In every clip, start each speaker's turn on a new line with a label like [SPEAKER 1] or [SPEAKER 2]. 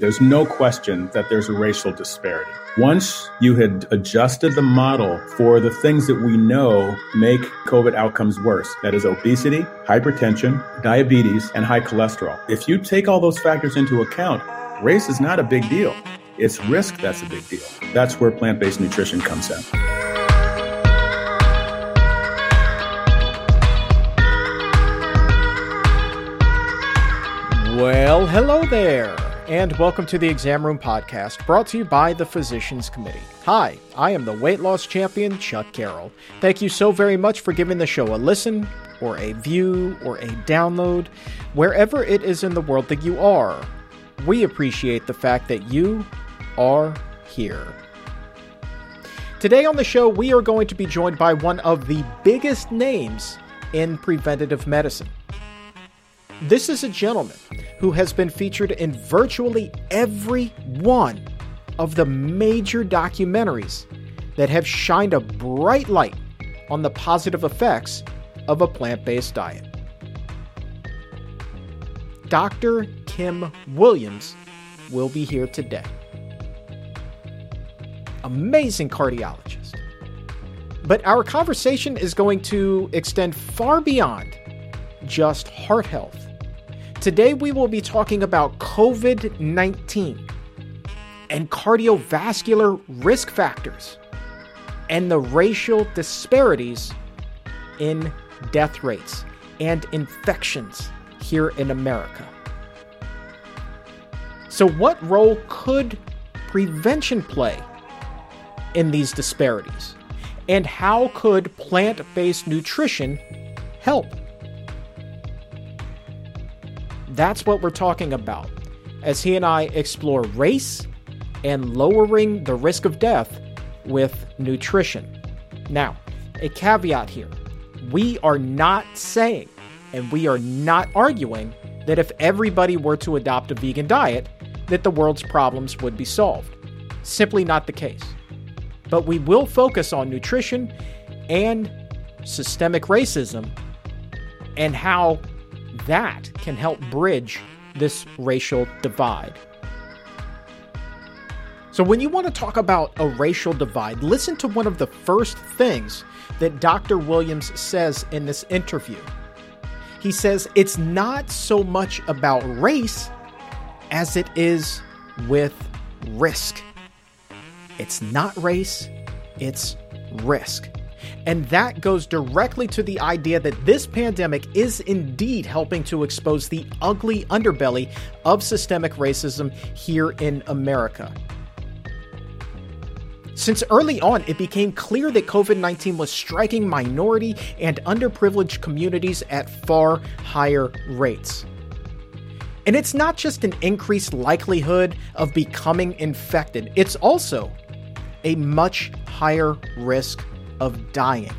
[SPEAKER 1] There's no question that there's a racial disparity. Once you had adjusted the model for the things that we know make COVID outcomes worse, that is obesity, hypertension, diabetes, and high cholesterol. If you take all those factors into account, race is not a big deal. It's risk that's a big deal. That's where plant based nutrition comes in.
[SPEAKER 2] Well, hello there, and welcome to the Exam Room Podcast, brought to you by the Physicians Committee. Hi, I am the weight loss champion, Chuck Carroll. Thank you so very much for giving the show a listen, or a view, or a download, wherever it is in the world that you are. We appreciate the fact that you are here. Today on the show, we are going to be joined by one of the biggest names in preventative medicine. This is a gentleman who has been featured in virtually every one of the major documentaries that have shined a bright light on the positive effects of a plant based diet. Dr. Kim Williams will be here today. Amazing cardiologist. But our conversation is going to extend far beyond just heart health. Today, we will be talking about COVID 19 and cardiovascular risk factors and the racial disparities in death rates and infections here in America. So, what role could prevention play in these disparities? And how could plant based nutrition help? That's what we're talking about as he and I explore race and lowering the risk of death with nutrition. Now, a caveat here we are not saying and we are not arguing that if everybody were to adopt a vegan diet, that the world's problems would be solved. Simply not the case. But we will focus on nutrition and systemic racism and how that can help bridge this racial divide. So, when you want to talk about a racial divide, listen to one of the first things that Dr. Williams says in this interview. He says it's not so much about race as it is with risk. It's not race, it's risk. And that goes directly to the idea that this pandemic is indeed helping to expose the ugly underbelly of systemic racism here in America. Since early on, it became clear that COVID 19 was striking minority and underprivileged communities at far higher rates. And it's not just an increased likelihood of becoming infected, it's also a much higher risk of dying.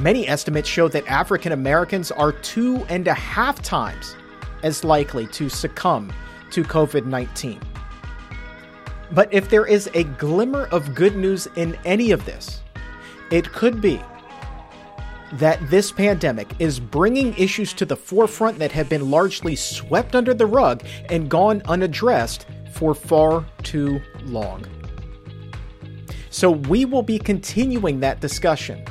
[SPEAKER 2] Many estimates show that African Americans are two and a half times as likely to succumb to COVID 19. But if there is a glimmer of good news in any of this, it could be that this pandemic is bringing issues to the forefront that have been largely swept under the rug and gone unaddressed for far too long. So, we will be continuing that discussion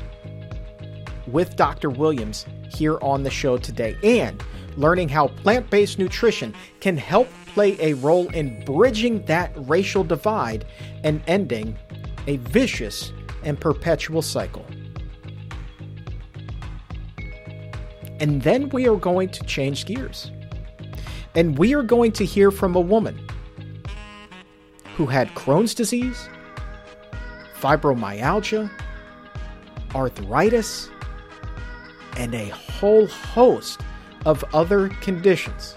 [SPEAKER 2] with Dr. Williams here on the show today and learning how plant based nutrition can help play a role in bridging that racial divide and ending a vicious and perpetual cycle. And then we are going to change gears. And we are going to hear from a woman who had Crohn's disease, fibromyalgia, arthritis, and a whole host of other conditions,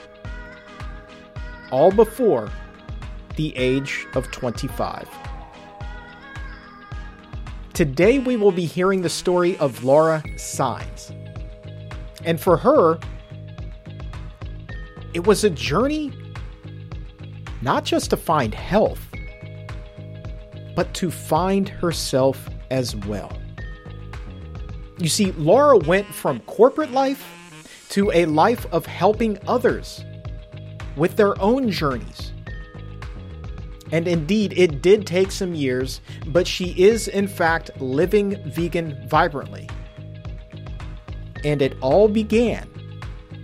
[SPEAKER 2] all before the age of 25. Today, we will be hearing the story of Laura Sainz. And for her, it was a journey not just to find health, but to find herself as well. You see, Laura went from corporate life to a life of helping others with their own journeys. And indeed, it did take some years, but she is in fact living vegan vibrantly. And it all began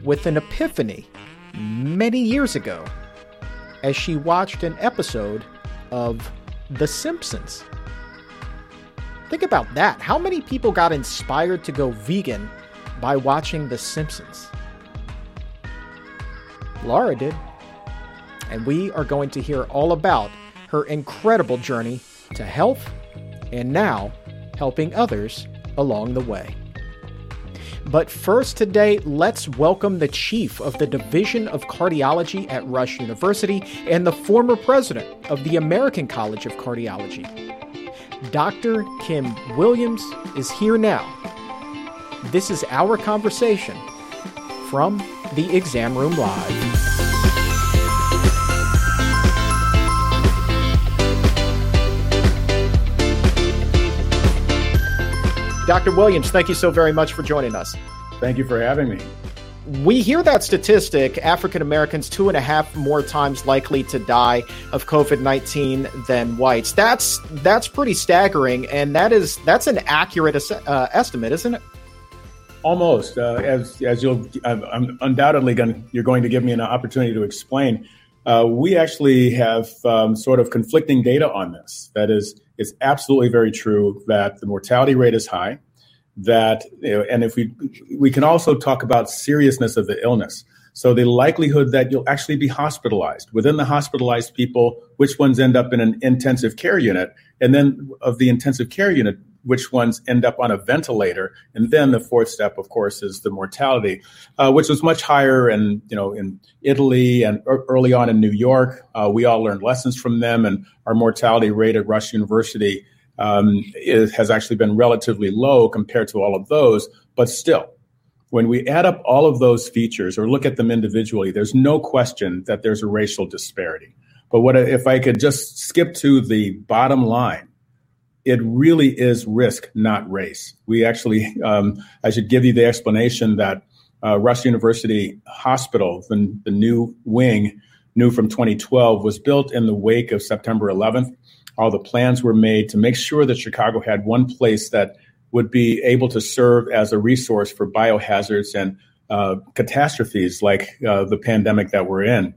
[SPEAKER 2] with an epiphany many years ago as she watched an episode of The Simpsons. Think about that. How many people got inspired to go vegan by watching The Simpsons? Laura did. And we are going to hear all about her incredible journey to health and now helping others along the way. But first, today, let's welcome the chief of the Division of Cardiology at Rush University and the former president of the American College of Cardiology. Dr. Kim Williams is here now. This is our conversation from the Exam Room Live. Dr. Williams, thank you so very much for joining us.
[SPEAKER 1] Thank you for having me.
[SPEAKER 2] We hear that statistic African Americans two and a half more times likely to die of COVID nineteen than whites. That's that's pretty staggering, and that is that's an accurate uh, estimate, isn't it?
[SPEAKER 1] Almost, uh, as as you'll, I'm undoubtedly going you're going to give me an opportunity to explain. Uh, we actually have um, sort of conflicting data on this. That is, it's absolutely very true that the mortality rate is high. That you know, and if we we can also talk about seriousness of the illness. So the likelihood that you'll actually be hospitalized within the hospitalized people, which ones end up in an intensive care unit, and then of the intensive care unit, which ones end up on a ventilator, and then the fourth step, of course, is the mortality, uh, which was much higher in you know in Italy and early on in New York. Uh, we all learned lessons from them, and our mortality rate at Rush University um, is, has actually been relatively low compared to all of those, but still. When we add up all of those features or look at them individually, there's no question that there's a racial disparity. But what if I could just skip to the bottom line? It really is risk, not race. We actually, um, I should give you the explanation that uh, Rush University Hospital, the, the new wing, new from 2012, was built in the wake of September 11th. All the plans were made to make sure that Chicago had one place that would be able to serve as a resource for biohazards and uh, catastrophes like uh, the pandemic that we're in.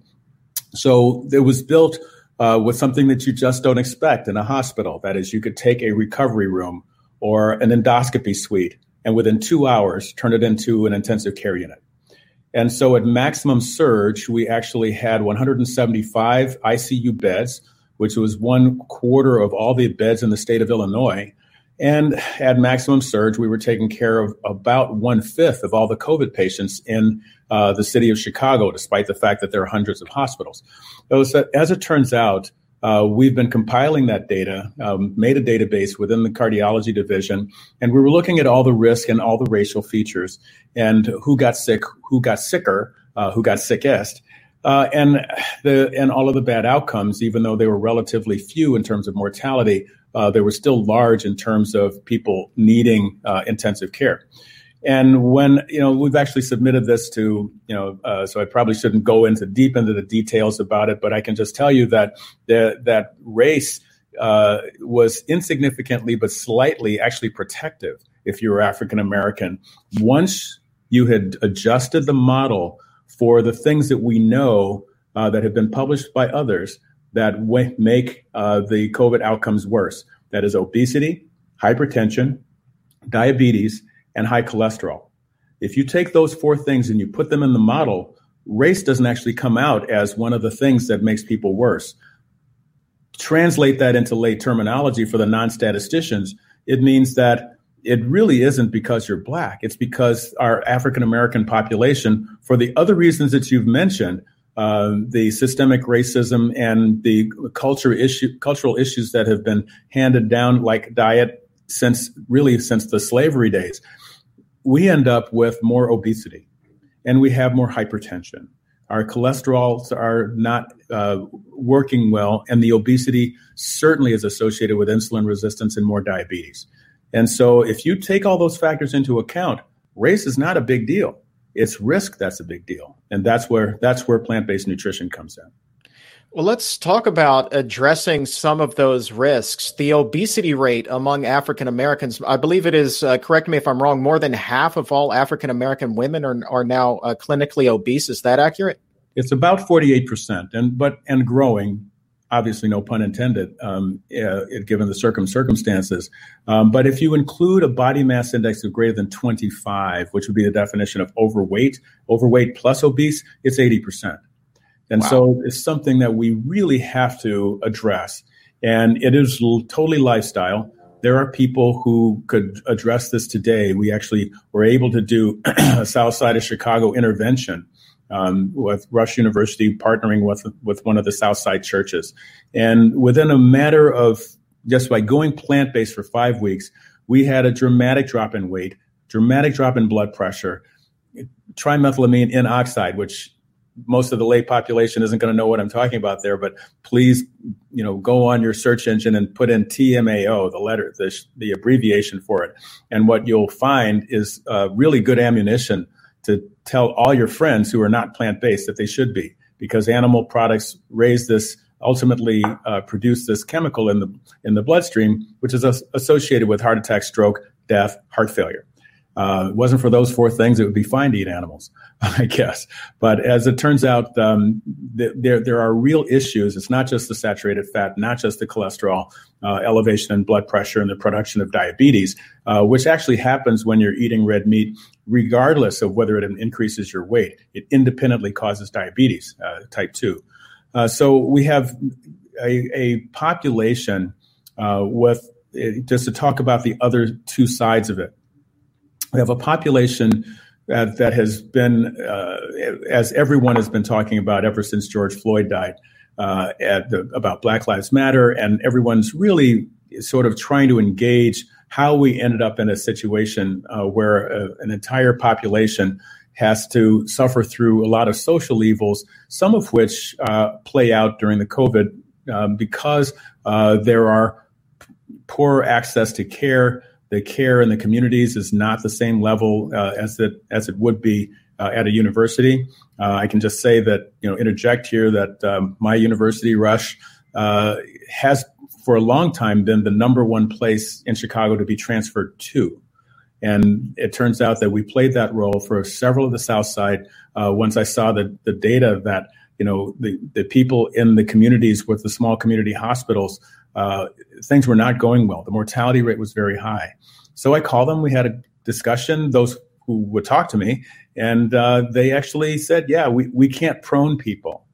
[SPEAKER 1] So it was built uh, with something that you just don't expect in a hospital. That is, you could take a recovery room or an endoscopy suite and within two hours turn it into an intensive care unit. And so at maximum surge, we actually had 175 ICU beds, which was one quarter of all the beds in the state of Illinois. And at maximum surge, we were taking care of about one fifth of all the COVID patients in uh, the city of Chicago, despite the fact that there are hundreds of hospitals. So, as it turns out, uh, we've been compiling that data, um, made a database within the cardiology division, and we were looking at all the risk and all the racial features and who got sick, who got sicker, uh, who got sickest. Uh, and the and all of the bad outcomes, even though they were relatively few in terms of mortality, uh, they were still large in terms of people needing uh, intensive care. And when you know we've actually submitted this to you know, uh, so I probably shouldn't go into deep into the details about it, but I can just tell you that the, that race uh, was insignificantly but slightly actually protective if you were African American. Once you had adjusted the model for the things that we know uh, that have been published by others that w- make uh, the COVID outcomes worse. That is obesity, hypertension, diabetes and high cholesterol. If you take those four things and you put them in the model, race doesn't actually come out as one of the things that makes people worse. Translate that into lay terminology for the non statisticians, it means that it really isn't because you're black. It's because our African American population, for the other reasons that you've mentioned, uh, the systemic racism and the culture issue, cultural issues that have been handed down, like diet, since really since the slavery days we end up with more obesity and we have more hypertension. Our cholesterols are not uh, working well, and the obesity certainly is associated with insulin resistance and more diabetes. And so, if you take all those factors into account, race is not a big deal. It's risk that's a big deal, and that's where that's where plant based nutrition comes in.
[SPEAKER 2] Well, let's talk about addressing some of those risks. The obesity rate among African Americans, I believe it is, uh, correct me if I'm wrong, more than half of all African American women are, are now uh, clinically obese. Is that accurate?
[SPEAKER 1] It's about 48%, and but and growing. Obviously, no pun intended, um, uh, given the circum circumstances. Um, but if you include a body mass index of greater than 25, which would be the definition of overweight, overweight plus obese, it's 80%. And wow. so it's something that we really have to address. And it is totally lifestyle. There are people who could address this today. We actually were able to do a South Side of Chicago intervention um, with Rush University partnering with with one of the South Side churches, and within a matter of just by going plant based for five weeks, we had a dramatic drop in weight, dramatic drop in blood pressure, trimethylamine N oxide, which most of the lay population isn't going to know what I'm talking about there, but please, you know, go on your search engine and put in TMAO, the letter, the, the abbreviation for it. And what you'll find is uh, really good ammunition to tell all your friends who are not plant based that they should be, because animal products raise this, ultimately uh, produce this chemical in the in the bloodstream, which is associated with heart attack, stroke, death, heart failure. Uh, it wasn't for those four things, it would be fine to eat animals, I guess. But as it turns out, um, th- there there are real issues. It's not just the saturated fat, not just the cholesterol uh, elevation in blood pressure and the production of diabetes, uh, which actually happens when you're eating red meat, regardless of whether it increases your weight. It independently causes diabetes uh, type two. Uh, so we have a, a population uh, with just to talk about the other two sides of it we have a population that, that has been, uh, as everyone has been talking about ever since George Floyd died, uh, the, about Black Lives Matter, and everyone's really sort of trying to engage how we ended up in a situation uh, where uh, an entire population has to suffer through a lot of social evils, some of which uh, play out during the COVID um, because uh, there are poor access to care the care in the communities is not the same level uh, as it as it would be uh, at a university. Uh, I can just say that you know interject here that um, my university, Rush, uh, has for a long time been the number one place in Chicago to be transferred to. And it turns out that we played that role for several of the South Side. Uh, once I saw the, the data that you know the, the people in the communities with the small community hospitals uh, things were not going well. The mortality rate was very high. So I called them. We had a discussion. Those who would talk to me, and uh, they actually said, "Yeah, we we can't prone people.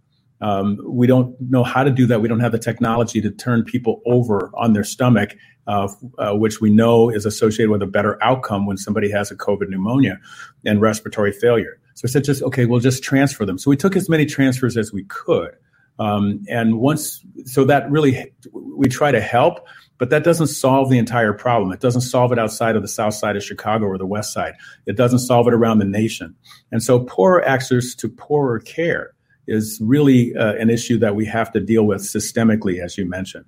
[SPEAKER 1] Um, we don't know how to do that. We don't have the technology to turn people over on their stomach, uh, uh, which we know is associated with a better outcome when somebody has a COVID pneumonia and respiratory failure." So I said, "Just okay, we'll just transfer them." So we took as many transfers as we could. Um, and once, so that really, we try to help, but that doesn't solve the entire problem. It doesn't solve it outside of the south side of Chicago or the west side. It doesn't solve it around the nation. And so poorer access to poorer care is really uh, an issue that we have to deal with systemically, as you mentioned.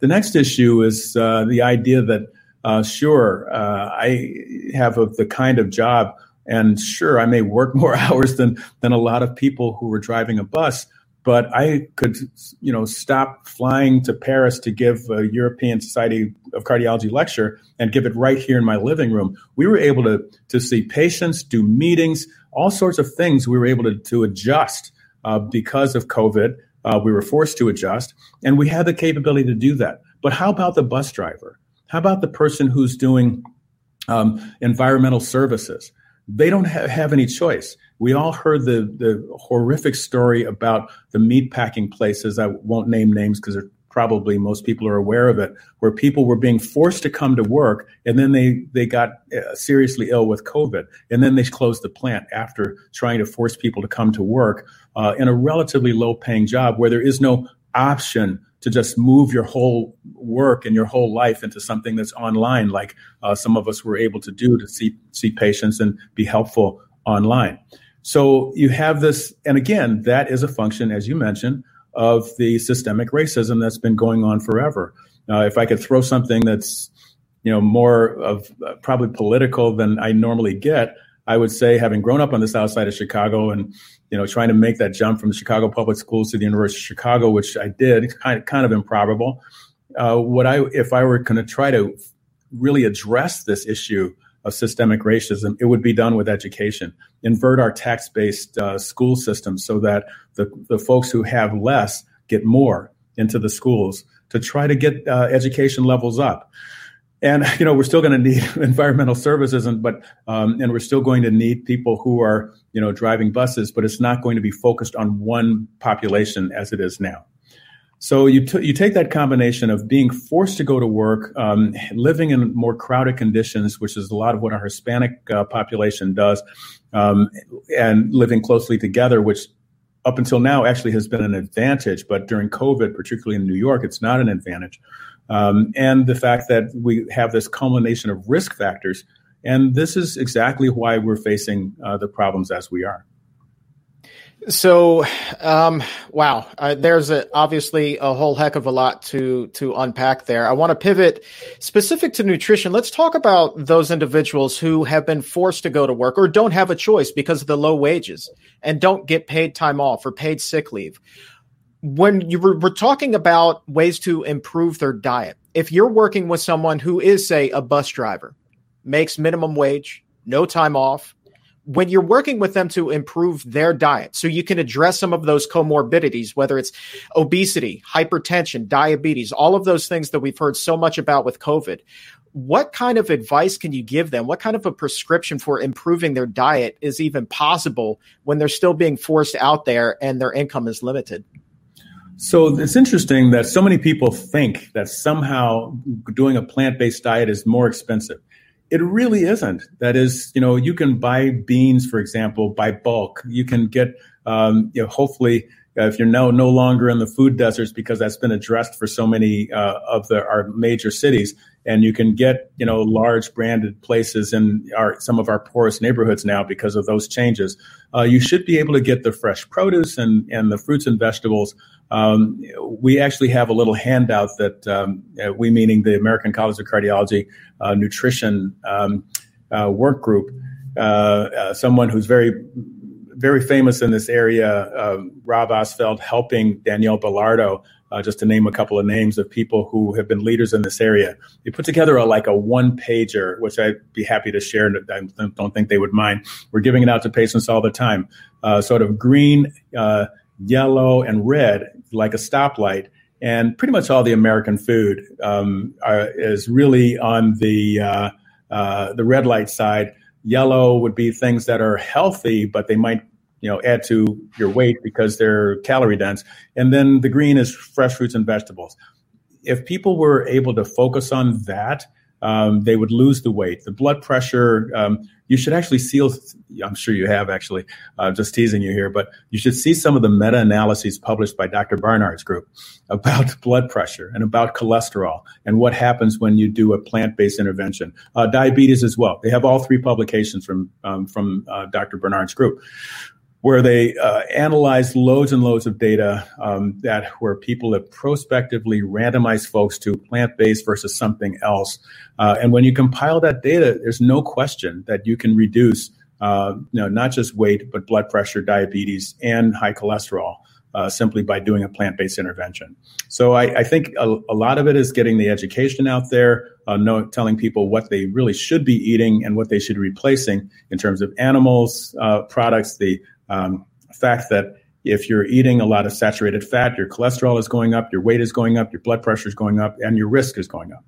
[SPEAKER 1] The next issue is uh, the idea that, uh, sure, uh, I have a, the kind of job, and sure, I may work more hours than than a lot of people who are driving a bus, but I could, you know, stop flying to Paris to give a European Society of Cardiology lecture and give it right here in my living room. We were able to to see patients, do meetings, all sorts of things. We were able to to adjust uh, because of COVID. Uh, we were forced to adjust, and we had the capability to do that. But how about the bus driver? How about the person who's doing um, environmental services? They don't ha- have any choice we all heard the the horrific story about the meat packing places. I won't name names because probably most people are aware of it, where people were being forced to come to work, and then they they got uh, seriously ill with COVID, and then they closed the plant after trying to force people to come to work uh, in a relatively low paying job where there is no option to just move your whole work and your whole life into something that's online, like uh, some of us were able to do to see see patients and be helpful online. So you have this, and again, that is a function, as you mentioned, of the systemic racism that's been going on forever. Uh, if I could throw something that's you know more of uh, probably political than I normally get, I would say, having grown up on the south side of Chicago and you know trying to make that jump from the Chicago public schools to the University of Chicago, which I did, kind of, kind of improbable. Uh, what I, if I were going to try to really address this issue of systemic racism, it would be done with education. Invert our tax based uh, school system so that the, the folks who have less get more into the schools to try to get uh, education levels up. And you know we're still going to need environmental services, and but um, and we're still going to need people who are you know driving buses, but it's not going to be focused on one population as it is now. So you t- you take that combination of being forced to go to work, um, living in more crowded conditions, which is a lot of what our Hispanic uh, population does, um, and living closely together, which up until now actually has been an advantage, but during COVID, particularly in New York, it's not an advantage. Um, and the fact that we have this culmination of risk factors, and this is exactly why we're facing uh, the problems as we are.
[SPEAKER 2] So, um, wow, uh, there's a, obviously a whole heck of a lot to to unpack there. I want to pivot specific to nutrition. Let's talk about those individuals who have been forced to go to work or don't have a choice because of the low wages and don't get paid time off or paid sick leave. When you were, we're talking about ways to improve their diet, if you're working with someone who is, say, a bus driver, makes minimum wage, no time off, when you're working with them to improve their diet so you can address some of those comorbidities whether it's obesity hypertension diabetes all of those things that we've heard so much about with covid what kind of advice can you give them? What kind of a prescription for improving their diet is even possible when they're still being forced out there and their income is limited?
[SPEAKER 1] So it's interesting that so many people think that somehow doing a plant-based diet is more expensive it really isn't. That is, you know, you can buy beans, for example, by bulk. You can get, um, you know, hopefully, uh, if you're now no longer in the food deserts because that's been addressed for so many uh, of the, our major cities, and you can get, you know, large branded places in our some of our poorest neighborhoods now because of those changes. Uh, you should be able to get the fresh produce and and the fruits and vegetables um, we actually have a little handout that um, uh, we, meaning the American College of Cardiology uh, Nutrition um, uh, Work Group, uh, uh, someone who's very, very famous in this area, um, Rob Ostfeld, helping Danielle Belardo. Uh, just to name a couple of names of people who have been leaders in this area, they put together a, like a one pager, which I'd be happy to share. And I don't think they would mind. We're giving it out to patients all the time. sort of green, yellow, and red like a stoplight. And pretty much all the American food um, are, is really on the uh, uh, the red light side. Yellow would be things that are healthy, but they might you know add to your weight because they're calorie dense. And then the green is fresh fruits and vegetables. If people were able to focus on that, um, they would lose the weight. The blood pressure, um, you should actually see, I'm sure you have actually, uh, just teasing you here, but you should see some of the meta analyses published by Dr. Barnard's group about blood pressure and about cholesterol and what happens when you do a plant based intervention. Uh, diabetes as well. They have all three publications from, um, from uh, Dr. Barnard's group where they uh, analyzed loads and loads of data um, that where people have prospectively randomized folks to plant-based versus something else. Uh, and when you compile that data, there's no question that you can reduce, uh, you know, not just weight but blood pressure, diabetes, and high cholesterol. Uh, simply by doing a plant-based intervention. So I, I think a, a, lot of it is getting the education out there, uh, know, telling people what they really should be eating and what they should be replacing in terms of animals uh, products, the um, fact that if you're eating a lot of saturated fat, your cholesterol is going up, your weight is going up, your blood pressure is going up, and your risk is going up.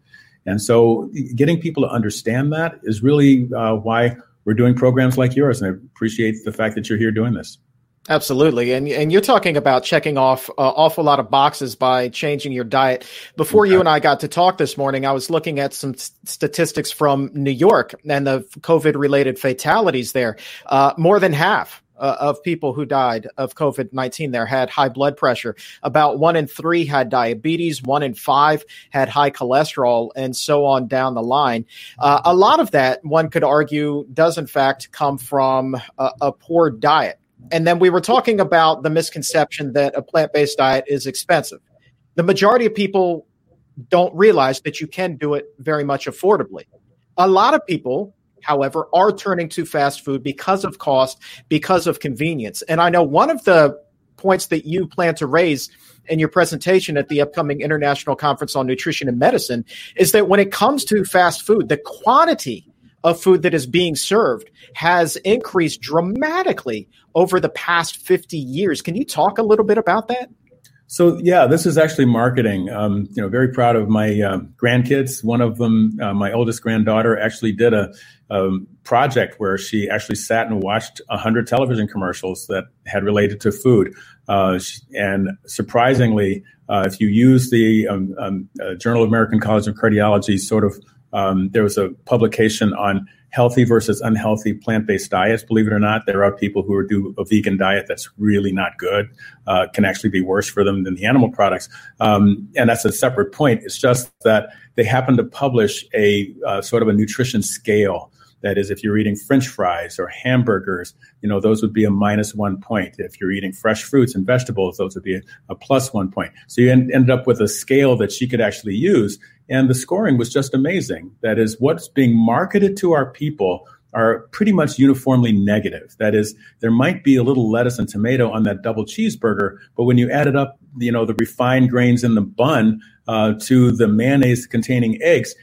[SPEAKER 1] And so, getting people to understand that is really uh, why we're doing programs like yours. And I appreciate the fact that you're here doing this.
[SPEAKER 2] Absolutely, and and you're talking about checking off an uh, awful lot of boxes by changing your diet. Before you and I got to talk this morning, I was looking at some statistics from New York and the COVID related fatalities there. Uh, more than half uh, of people who died of COVID 19 there had high blood pressure. About one in three had diabetes, one in five had high cholesterol, and so on down the line. Uh, a lot of that, one could argue, does in fact come from a, a poor diet. And then we were talking about the misconception that a plant based diet is expensive. The majority of people don't realize that you can do it very much affordably. A lot of people however, are turning to fast food because of cost, because of convenience. And I know one of the points that you plan to raise in your presentation at the upcoming International Conference on Nutrition and Medicine is that when it comes to fast food, the quantity of food that is being served has increased dramatically over the past 50 years. Can you talk a little bit about that?
[SPEAKER 1] So yeah, this is actually marketing. Um, you know, very proud of my uh, grandkids. One of them, uh, my oldest granddaughter, actually did a, a, project where she actually sat and watched hundred television commercials that had related to food. Uh, and surprisingly, uh, if you use the um, um, uh, Journal of American College of Cardiology sort of um, there was a publication on healthy versus unhealthy plant-based diets. Believe it or not, there are people who do a vegan diet that's really not good, uh, can actually be worse for them than the animal products. Um, and that's a separate point. It's just that they happen to publish a uh, sort of a nutrition scale. That is, if you're eating French fries or hamburgers, you know those would be a minus one point. If you're eating fresh fruits and vegetables, those would be a, a plus one point. So you en- ended up with a scale that she could actually use and the scoring was just amazing. That is, what's being marketed to our people are pretty much uniformly negative. That is, there might be a little lettuce and tomato on that double cheeseburger, but when you add it up, you know, the refined grains in the bun uh, to the mayonnaise containing eggs,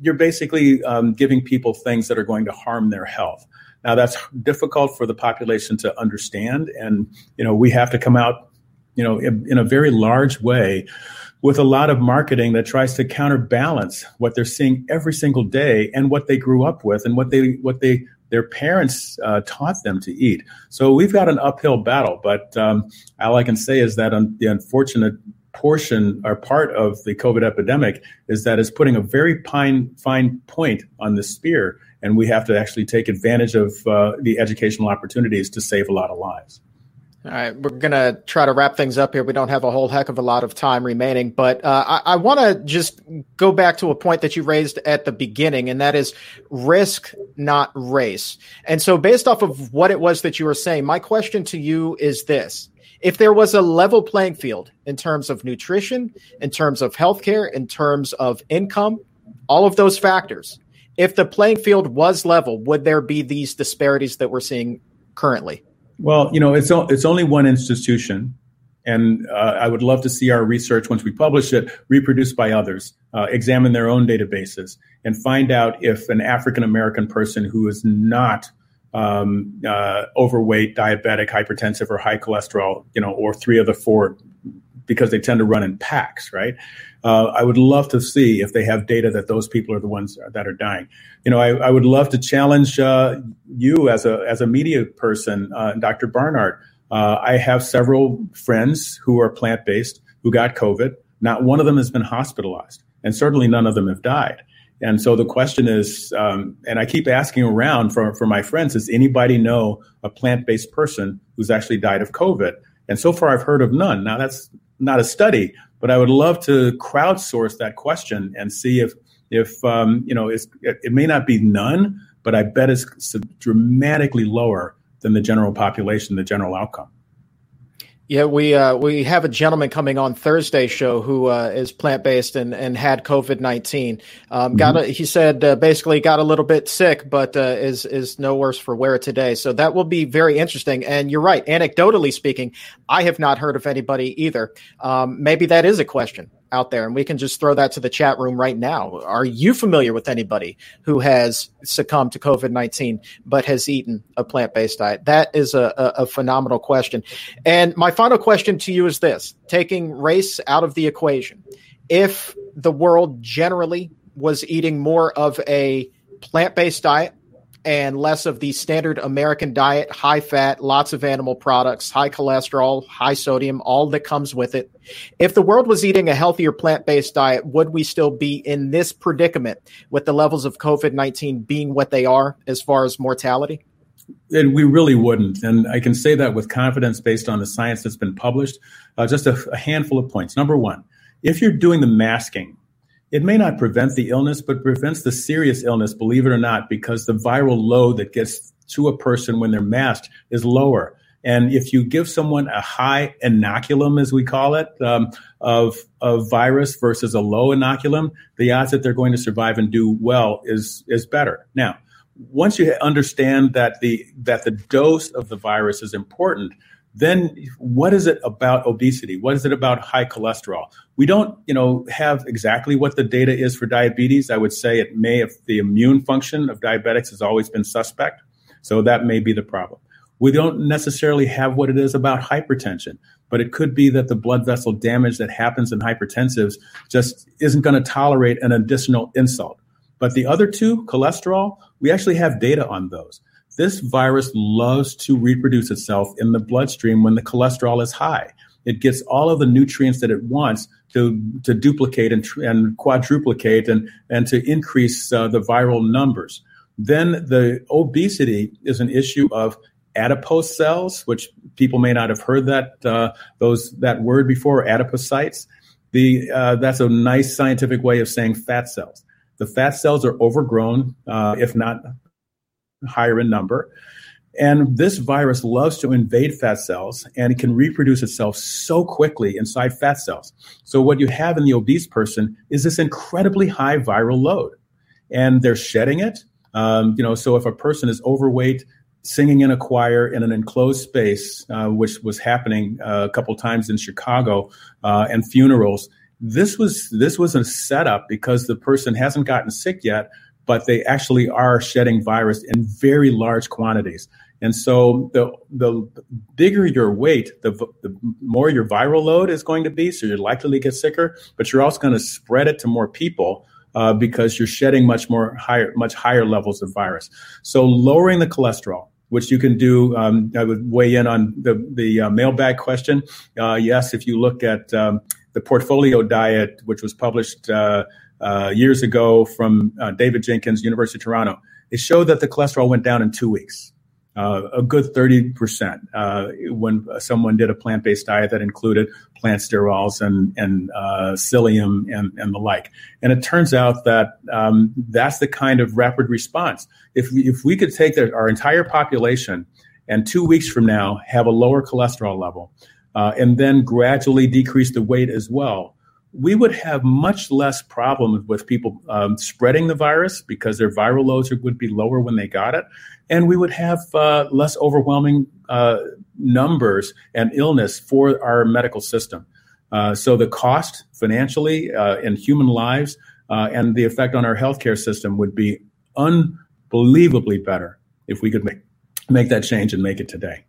[SPEAKER 1] you're basically um, giving people things that are going to harm their health. Now that's difficult for the population to understand, and you know we have to come out, you know, in, in a very large way with a lot of marketing that tries to counterbalance what they're seeing every single day and what they grew up with and what they what they their parents uh, taught them to eat. So we've got an uphill battle, but um, all I can say is that the unfortunate portion or part of the COVID epidemic is that it's putting a very fine fine point on the spear, and we have to actually take advantage of uh, the educational opportunities to save a lot of lives.
[SPEAKER 2] All right, we're going to try to wrap things up here. We don't have a whole heck of a lot of time remaining, but uh, I, I want to just go back to a point that you raised at the beginning, and that is risk, not race. And so, based off of what it was that you were saying, my question to you is this. If there was a level playing field in terms of nutrition, in terms of healthcare, in terms of income, all of those factors, if the playing field was level, would there be these disparities that we're seeing currently?
[SPEAKER 1] Well, you know, it's it's only one institution, and uh, I would love to see our research once we publish it reproduced by others, uh, examine their own databases, and find out if an African American person who is not um, uh, overweight, diabetic, hypertensive, or high cholesterol, you know, or three of the four, because they tend to run in packs, right? Uh, I would love to see if they have data that those people are the ones that are dying. You know, I, I would love to challenge uh, you as a as a media person, uh, Dr. Barnard. Uh, I have several friends who are plant based who got COVID. Not one of them has been hospitalized, and certainly none of them have died. And so the question is, um, and I keep asking around for, for my friends, does anybody know a plant based person who's actually died of COVID? And so far, I've heard of none. Now, that's not a study, but I would love to crowdsource that question and see if if um, you know it, it may not be none, but I bet it's dramatically lower than the general population, the general outcome.
[SPEAKER 2] Yeah, we uh, we have a gentleman coming on Thursday show who uh, is plant based and, and had COVID nineteen. Um, got mm-hmm. a, he said uh, basically got a little bit sick, but uh, is is no worse for wear today. So that will be very interesting. And you're right. Anecdotally speaking, I have not heard of anybody either. Um, maybe that is a question out there, and we can just throw that to the chat room right now. Are you familiar with anybody who has succumbed to COVID 19 but has eaten a plant based diet? That is a, a, a, phenomenal question. And my final question to you is this taking race out of the equation, if the world generally was eating more of a plant based diet, and less of the standard American diet, high fat, lots of animal products, high cholesterol, high sodium, all that comes with it. If the world was eating a healthier plant based diet, would we still be in this predicament with the levels of COVID 19 being what they are as far as mortality?
[SPEAKER 1] And we really wouldn't. And I can say that with confidence based on the science that's been published. Uh, just a, a handful of points. Number one, if you're doing the masking, it may not prevent the illness, but prevents the serious illness, believe it or not, because the viral load that gets to a person when they're masked is lower. And if you give someone a high inoculum, as we call it, um, of, of virus versus a low inoculum, the odds that they're going to survive and do well is, is better. Now, once you understand that the that the dose of the virus is important, then what is it about obesity? What is it about high cholesterol? We don't, you know, have exactly what the data is for diabetes. I would say it may if the immune function of diabetics has always been suspect. So that may be the problem. We don't necessarily have what it is about hypertension, but it could be that the blood vessel damage that happens in hypertensives just isn't going to tolerate an additional insult. But the other two, cholesterol, we actually have data on those. This virus loves to reproduce itself in the bloodstream when the cholesterol is high. It gets all of the nutrients that it wants to, to duplicate and, and quadruplicate and, and to increase uh, the viral numbers. Then the obesity is an issue of adipose cells, which people may not have heard that uh, those that word before, adipocytes. The uh, that's a nice scientific way of saying fat cells. The fat cells are overgrown, uh, if not higher in number. And this virus loves to invade fat cells and it can reproduce itself so quickly inside fat cells. So, what you have in the obese person is this incredibly high viral load. And they're shedding it. Um, you know, so if a person is overweight, singing in a choir in an enclosed space, uh, which was happening uh, a couple times in Chicago, uh, and funerals, this was this was a setup because the person hasn't gotten sick yet, but they actually are shedding virus in very large quantities. And so the the bigger your weight, the, the more your viral load is going to be. So you're likely to get sicker, but you're also going to spread it to more people uh, because you're shedding much more higher, much higher levels of virus. So lowering the cholesterol, which you can do. Um, I would weigh in on the the uh, mailbag question. Uh, yes, if you look at um, the portfolio diet, which was published uh, years ago from uh, David Jenkins, University of Toronto. It showed that the cholesterol went down in two weeks, uh, a good 30% uh, when someone did a plant based diet that included plant sterols and, and uh, psyllium and, and the like. And it turns out that um, that's the kind of rapid response. If we, if we could take the, our entire population and two weeks from now have a lower cholesterol level, uh, and then gradually decrease the weight as well, we would have much less problems with people um, spreading the virus because their viral loads would be lower when they got it. And we would have uh, less overwhelming uh, numbers and illness for our medical system. Uh, so the cost financially uh, in human lives uh, and the effect on our healthcare system would be unbelievably better if we could make, make that change and make it today.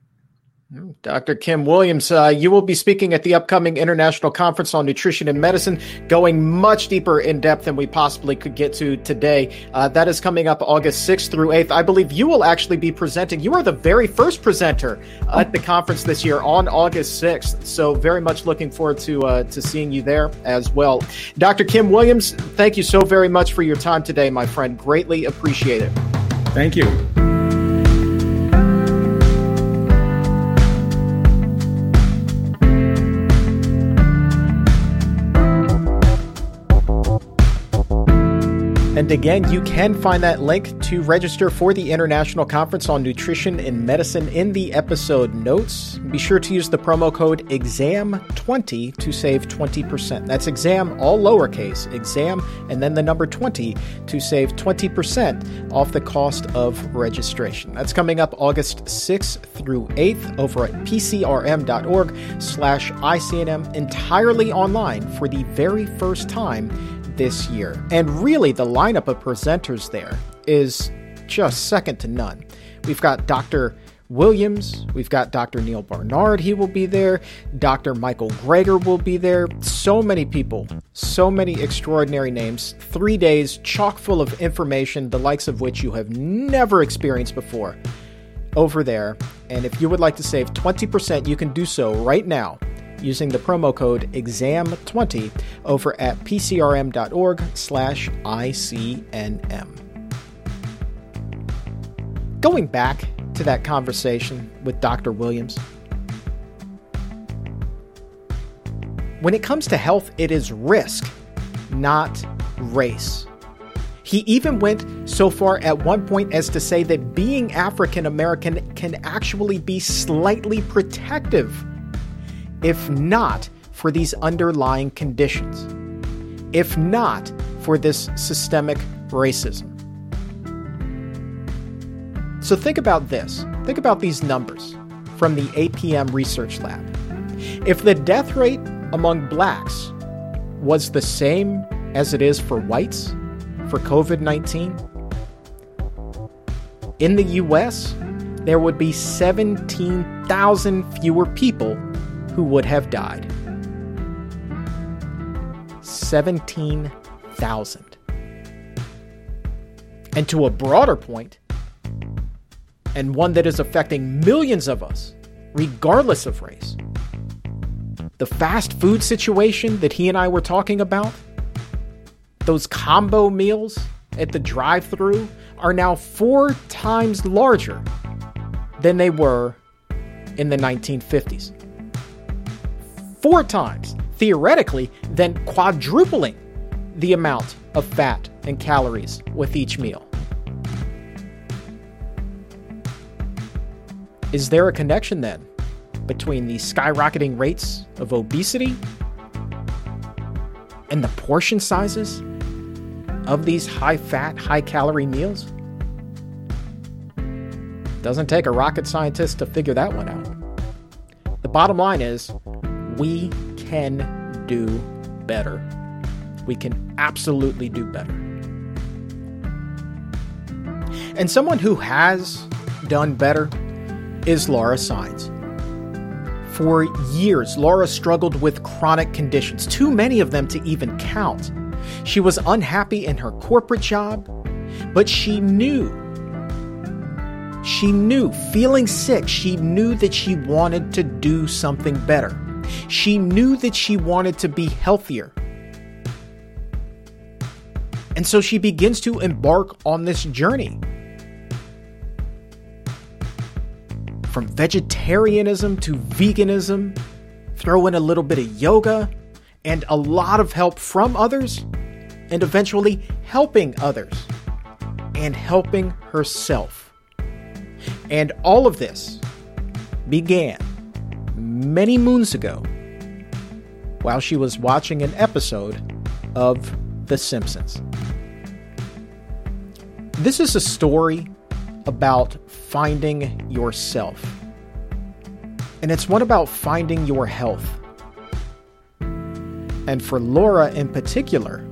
[SPEAKER 2] Dr. Kim Williams, uh, you will be speaking at the upcoming International Conference on Nutrition and Medicine, going much deeper in depth than we possibly could get to today. Uh, that is coming up August 6th through 8th. I believe you will actually be presenting. You are the very first presenter at the conference this year on August 6th. So, very much looking forward to, uh, to seeing you there as well. Dr. Kim Williams, thank you so very much for your time today, my friend. Greatly appreciate it.
[SPEAKER 1] Thank you.
[SPEAKER 2] And again, you can find that link to register for the International Conference on Nutrition and Medicine in the episode notes. Be sure to use the promo code EXAM20 to save 20%. That's exam, all lowercase, exam, and then the number 20 to save 20% off the cost of registration. That's coming up August 6th through 8th over at pcrm.org slash ICNM entirely online for the very first time this year. And really, the lineup of presenters there is just second to none. We've got Dr. Williams, we've got Dr. Neal Barnard, he will be there. Dr. Michael Greger will be there. So many people, so many extraordinary names. Three days chock full of information, the likes of which you have never experienced before over there. And if you would like to save 20%, you can do so right now using the promo code EXAM20 over at pcrm.org slash ICNM. Going back to that conversation with Dr. Williams, when it comes to health, it is risk, not race. He even went so far at one point as to say that being African American can actually be slightly protective if not for these underlying conditions, if not for this systemic racism. So think about this. Think about these numbers from the APM Research Lab. If the death rate among blacks was the same as it is for whites for COVID 19, in the US, there would be 17,000 fewer people who would have died. 17,000. And to a broader point, and one that is affecting millions of us, regardless of race, the fast food situation that he and I were talking about, those combo meals at the drive through are now four times larger than they were in the 1950s. Four times, theoretically, than quadrupling the amount of fat and calories with each meal. Is there a connection then between the skyrocketing rates of obesity and the portion sizes of these high fat, high calorie meals? Doesn't take a rocket scientist to figure that one out. The bottom line is we can do better. We can absolutely do better. And someone who has done better is Laura Sainz. For years, Laura struggled with chronic conditions, too many of them to even count. She was unhappy in her corporate job, but she knew she knew, feeling sick, she knew that she wanted to do something better. She knew that she wanted to be healthier. And so she begins to embark on this journey. From vegetarianism to veganism, throw in a little bit of yoga and a lot of help from others, and eventually helping others and helping herself. And all of this began many moons ago while she was watching an episode of The Simpsons. This is a story about finding yourself. And it's one about finding your health. And for Laura in particular,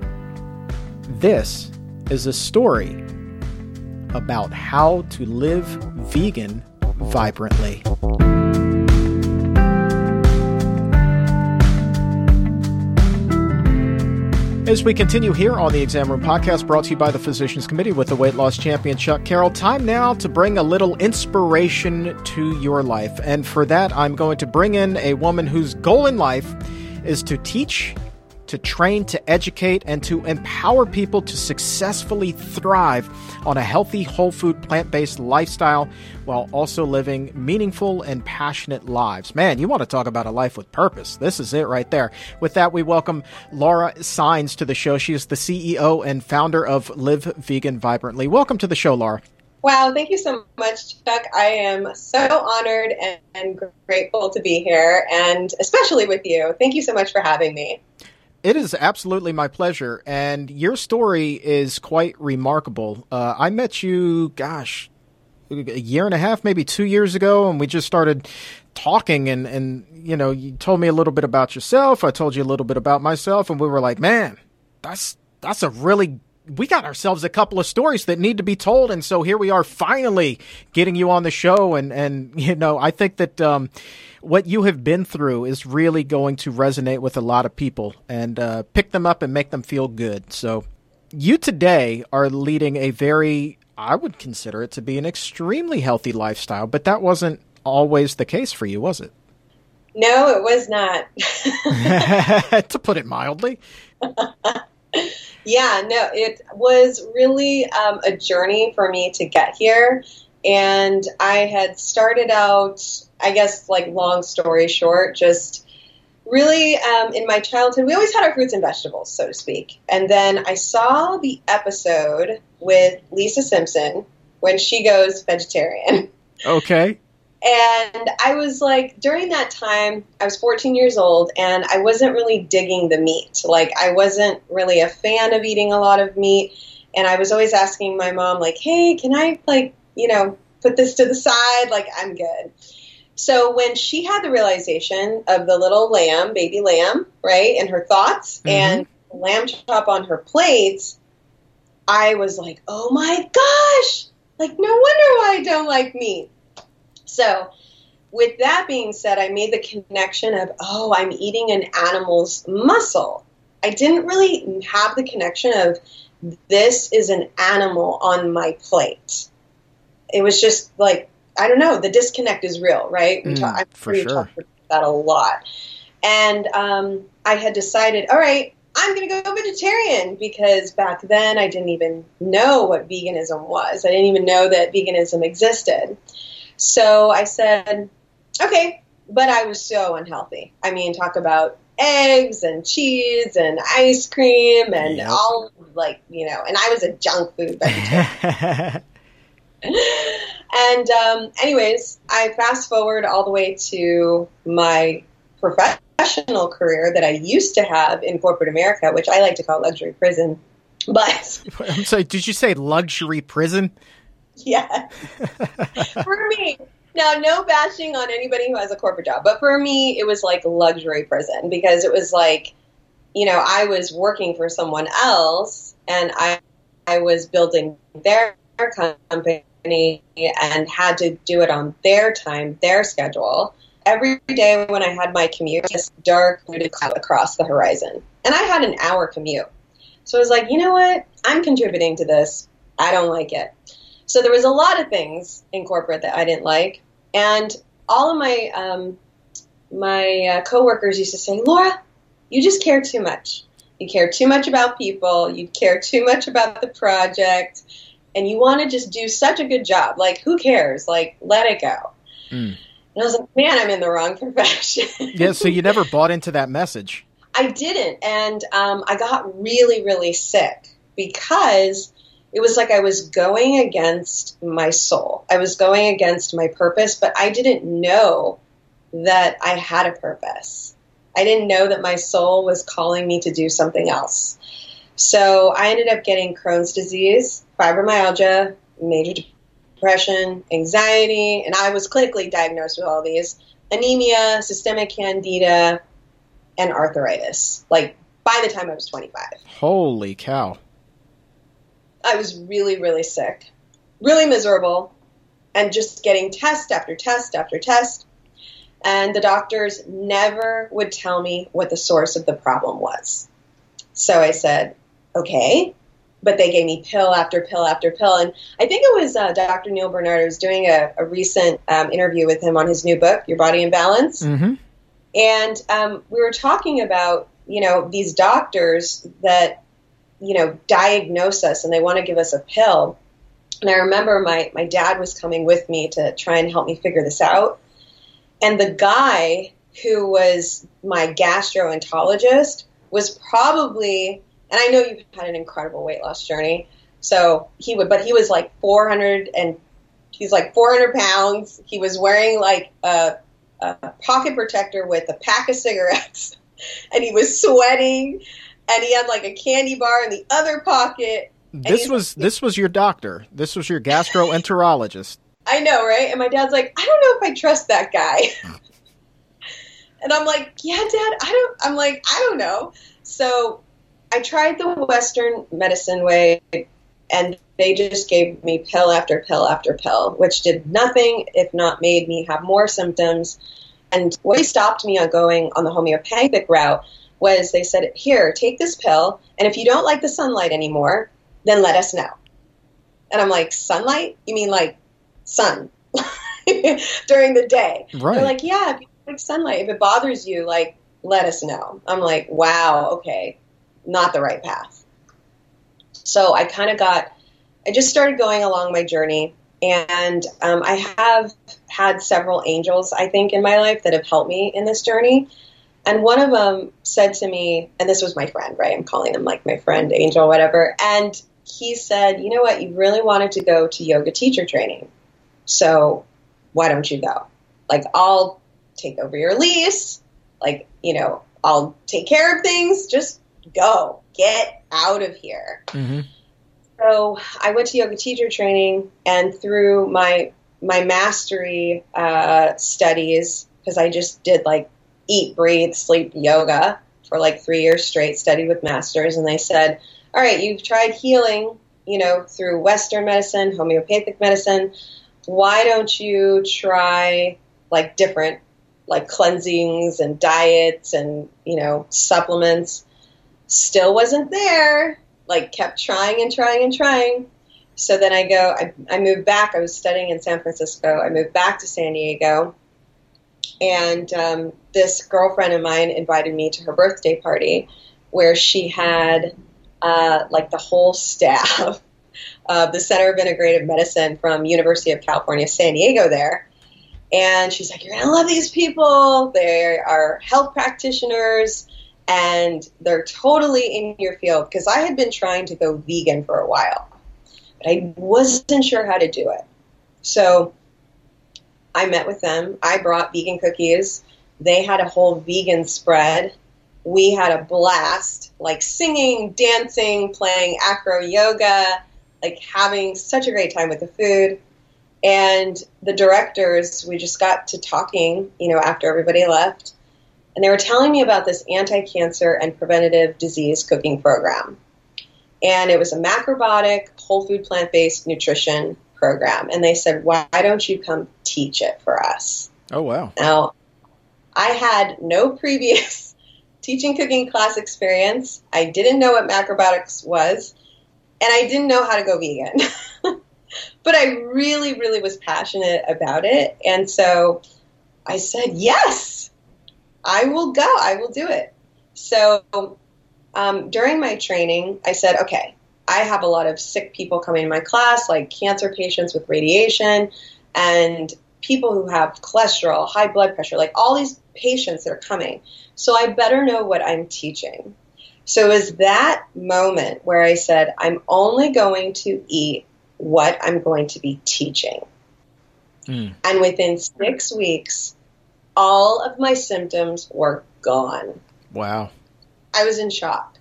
[SPEAKER 2] this is a story about how to live vegan vibrantly. As we continue here on the Exam Room Podcast, brought to you by the Physicians Committee with the weight loss champion Chuck Carroll, time now to bring a little inspiration to your life. And for that, I'm going to bring in a woman whose goal in life is to teach to train, to educate, and to empower people to successfully thrive on a healthy, whole food, plant based lifestyle while also living meaningful and passionate lives. Man, you want to talk about a life with purpose. This is it right there. With that, we welcome Laura Sainz to the show. She is the CEO and founder of Live Vegan Vibrantly. Welcome to the show, Laura.
[SPEAKER 3] Wow, thank you so much, Chuck. I am so honored and, and, grateful to be here, and especially with you. Thank you so much for having me.
[SPEAKER 2] It is absolutely my pleasure, and your story is quite remarkable. Uh, I met you, gosh, a year and a half, maybe two years ago, and we just started talking. And, and you know, you told me a little bit about yourself. I told you a little bit about myself, and we were like, man, that's that's a really we got ourselves a couple of stories that need to be told, and so here we are, finally getting you on the show. And and you know, I think that um, what you have been through is really going to resonate with a lot of people and uh, pick them up and make them feel good. So, you today are leading a very, I would consider it to be an extremely healthy lifestyle, but that wasn't always the case for you, was it?
[SPEAKER 3] No, it was not.
[SPEAKER 2] to put it mildly.
[SPEAKER 3] Yeah, no, it was really um, a journey for me to get here. And I had started out I guess, like, long story short, just really um, in my childhood, we always had our fruits and vegetables, so to speak. And then I saw the episode with Lisa Simpson when she goes vegetarian.
[SPEAKER 2] Okay.
[SPEAKER 3] And I was like, during that time, I was 14 years old and I wasn't really digging the meat. Like, I wasn't really a fan of eating a lot of meat. And I was always asking my mom, like, hey, can I, like, you know, put this to the side. Like, I'm good. So when she had the realization of the little lamb, baby lamb, right, and her thoughts
[SPEAKER 2] Mhm.
[SPEAKER 3] and lamb chop on her plates, I was like, oh my gosh, like, no wonder why I don't like meat. So, with that being said, I made the connection of, oh, I'm eating an animal's muscle. I didn't really have the connection of, this is an animal on my plate. It was just like, I don't know, the disconnect is real, right? We
[SPEAKER 2] Mm,
[SPEAKER 3] talk, I'm
[SPEAKER 2] for sure
[SPEAKER 3] talked about that a lot. And um, I had decided, all right, I'm going to go vegetarian because back then I didn't even know what veganism was. I didn't even know that veganism existed. So I said, okay, but I was so unhealthy. I mean, talk about eggs and cheese and ice cream and
[SPEAKER 2] Yep.
[SPEAKER 3] all like, you know, and I was a junk food vegetarian. and um, anyways, I fast forward all the way to my professional career that I used to have in corporate America, which I like to call luxury prison. But
[SPEAKER 2] I'm sorry, did you say luxury prison?
[SPEAKER 3] yeah, for me, now no bashing on anybody who has a corporate job, but for me, it was like luxury prison because it was like, you know, I was working for someone else and I, I was building their company and had to do it on their time, their schedule. Every day when I had my commute, this dark hooded cloud across the horizon. And I had an hour commute. So I was like, you know what? I'm contributing to this. I don't like it. So there was a lot of things in corporate that I didn't like. And all of my um, my uh, coworkers used to say, Laura, you just care too much. You care too much about people. You care too much about the project. And you want to just do such a good job. Like, who cares? Like, let it go.
[SPEAKER 2] Mm.
[SPEAKER 3] And I was like, man, I'm in the wrong profession.
[SPEAKER 2] Yeah, so you never bought into that message.
[SPEAKER 3] I didn't. And um, I got really, really sick because it was like I was going against my soul. I was going against my purpose, but I didn't know that I had a purpose. I didn't know that my soul was calling me to do something else. So I ended up getting Crohn's disease, fibromyalgia, major depression, anxiety, and I was clinically diagnosed with all these anemia, systemic candida, and arthritis. Like by the time I was 25.
[SPEAKER 2] Holy cow.
[SPEAKER 3] I was really, really sick, really miserable, and just getting test after test after test. And the doctors never would tell me what the source of the problem was. So I said, okay. But they gave me pill after pill after pill. And I think it was uh, Dr. Neal Barnard. I was doing a, a recent um, interview with him on his new book, Your Body in Balance.
[SPEAKER 2] Mm-hmm.
[SPEAKER 3] And um, we were talking about, you know, these doctors that, you know, diagnose us and they want to give us a pill. And I remember my, my dad was coming with me to try and help me figure this out. And the guy who was my gastroenterologist was probably, and I know you've had an incredible weight loss journey. So he would, but he was like 400 and he's like 400 pounds. He was wearing like a, a pocket protector with a pack of cigarettes and he was sweating and he had like a candy bar in the other pocket.
[SPEAKER 2] This was this was your doctor. This was your gastroenterologist.
[SPEAKER 3] I know, right? And my dad's like, I don't know if I trust that guy. and I'm like, yeah, dad, I don't, I'm like, I don't know. So I tried the Western medicine way and they just gave me pill after pill after pill, which did nothing, if not made me have more symptoms. And what they stopped me on going on the homeopathic route was they said, here, take this pill, and if you don't like the sunlight anymore, then let us know. And I'm like, sunlight? You mean like sun during the day?
[SPEAKER 2] Right.
[SPEAKER 3] They're like, yeah, if you don't like sunlight, if it bothers you, like, let us know. I'm like, wow, okay, not the right path. So I kind of got, I just started going along my journey, and um, I have had several angels, I think, in my life that have helped me in this journey. And one of them said to me, and this was my friend, right? I'm calling him like my friend, angel, whatever. And he said, you know what? You really wanted to go to yoga teacher training. So why don't you go? Like, I'll take over your lease. Like, you know, I'll take care of things. Just go. Get out of here.
[SPEAKER 2] Mm-hmm.
[SPEAKER 3] So I went to yoga teacher training, and through my my mastery uh, studies, because I just did like eat, breathe, sleep yoga for like three years straight, studied with masters, and they said, all right, you've tried healing, you know, through Western medicine, homeopathic medicine. Why don't you try like different like cleansings and diets and, you know, supplements? Still wasn't there. Like kept trying and trying and trying. So then I go, I, I moved back. I was studying in San Francisco. I moved back to San Diego. And um, this girlfriend of mine invited me to her birthday party where she had uh, like the whole staff of the Center of Integrative Medicine from University of California, San Diego there. And she's like, You're going to love these people. They are health practitioners and they're totally in your field. Because I had been trying to go vegan for a while, but I wasn't sure how to do it. So I met with them. I brought vegan cookies. They had a whole vegan spread. We had a blast, like singing, dancing, playing acro yoga, like having such a great time with the food. And the directors, we just got to talking, you know, after everybody left. And they were telling me about this anti cancer and preventative disease cooking program. And it was a macrobiotic, whole food, plant based nutrition program. And they said, why don't you come teach it for us?
[SPEAKER 2] Oh, wow.
[SPEAKER 3] Now, I had no previous teaching cooking class experience. I didn't know what macrobiotics was, and I didn't know how to go vegan. but I really, really was passionate about it. And so I said, yes, I will go. I will do it. So um, during my training, I said, okay, I have a lot of sick people coming in my class, like cancer patients with radiation and people who have cholesterol, high blood pressure, like all these patients that are coming. So I better know what I'm teaching. So it was that moment where I said, I'm only going to eat what I'm going to be teaching. Mm. And within six weeks, all of my symptoms were gone.
[SPEAKER 2] Wow.
[SPEAKER 3] I was in shock.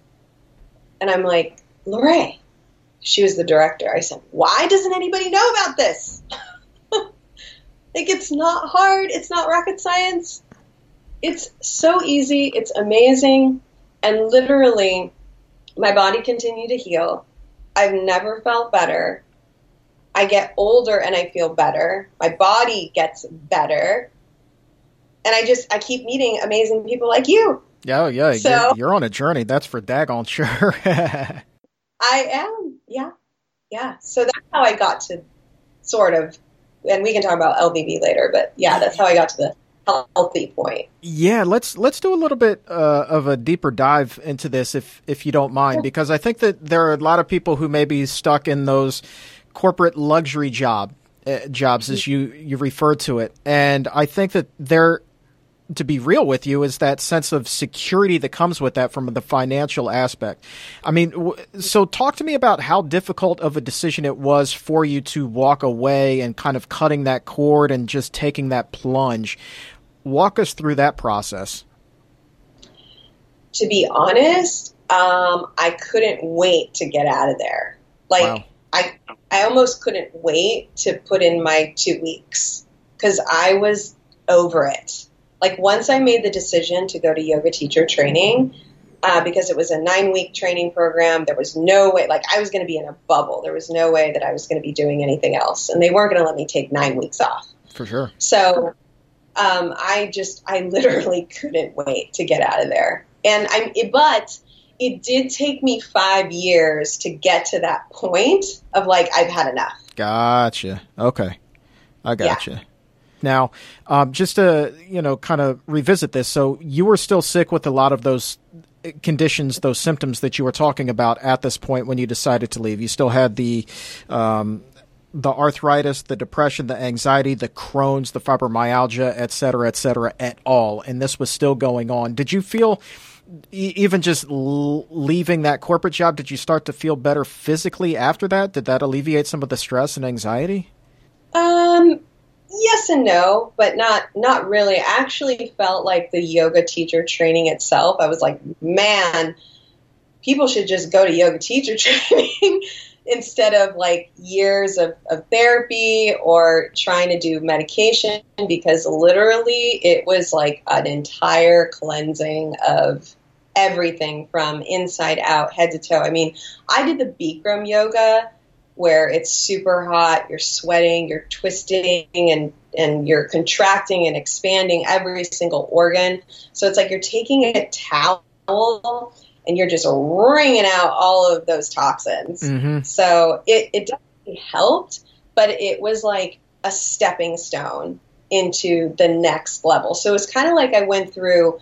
[SPEAKER 3] And I'm like, Lorraine, she was the director. I said, why doesn't anybody know about this? like, it's not hard. It's not rocket science. It's so easy. It's amazing. And literally, my body continued to heal. I've never felt better. I get older and I feel better. My body gets better. And I just, I keep meeting amazing people like you.
[SPEAKER 2] Yeah, yeah. So, you're, you're on a journey. That's for daggone sure.
[SPEAKER 3] I am. Yeah. Yeah. So that's how I got to sort of, and we can talk about LVV later, but yeah, that's how I got to the healthy point.
[SPEAKER 2] Yeah, let's let's do a little bit uh, of a deeper dive into this, if if you don't mind, because I think that there are a lot of people who may be stuck in those corporate luxury job uh, jobs, as you you refer to it, and I think that there to be real with you is that sense of security that comes with that from the financial aspect. I mean, w- so talk to me about how difficult of a decision it was for you to walk away and kind of cutting that cord and just taking that plunge. Walk us through that process.
[SPEAKER 3] To be honest, um, I couldn't wait to get out of there. Like, wow. I, I almost couldn't wait to put in my two weeks because I was over it like once I made the decision to go to yoga teacher training, uh, because it was a nine week training program, there was no way, like I was going to be in a bubble. There was no way that I was going to be doing anything else. And they weren't going to let me take nine weeks off.
[SPEAKER 2] For sure.
[SPEAKER 3] So um, I just, I literally couldn't wait to get out of there. And I'm, it, but it did take me five years to get to that point of like, I've had enough.
[SPEAKER 2] Gotcha. Okay. I gotcha. Yeah. Now, um, just to you know, kind of revisit this. So you were still sick with a lot of those conditions, those symptoms that you were talking about at this point when you decided to leave. You still had the um, the arthritis, the depression, the anxiety, the Crohn's, the fibromyalgia, et cetera, et cetera, at all, and this was still going on. Did you feel? even just leaving that corporate job, did you start to feel better physically after that? Did that alleviate some of the stress and anxiety?
[SPEAKER 3] Um, yes and no, but not not really. I actually felt like the yoga teacher training itself. I was like, man, people should just go to yoga teacher training. instead of like years of, of therapy or trying to do medication because literally it was like an entire cleansing of everything from inside out, head to toe. I mean, I did the Bikram yoga where it's super hot, you're sweating, you're twisting and and you're contracting and expanding every single organ. So it's like you're taking a towel and you're just wringing out all of those toxins. Mm-hmm. So it, it definitely helped, but it was like a stepping stone into the next level. So it was kind of like I went through,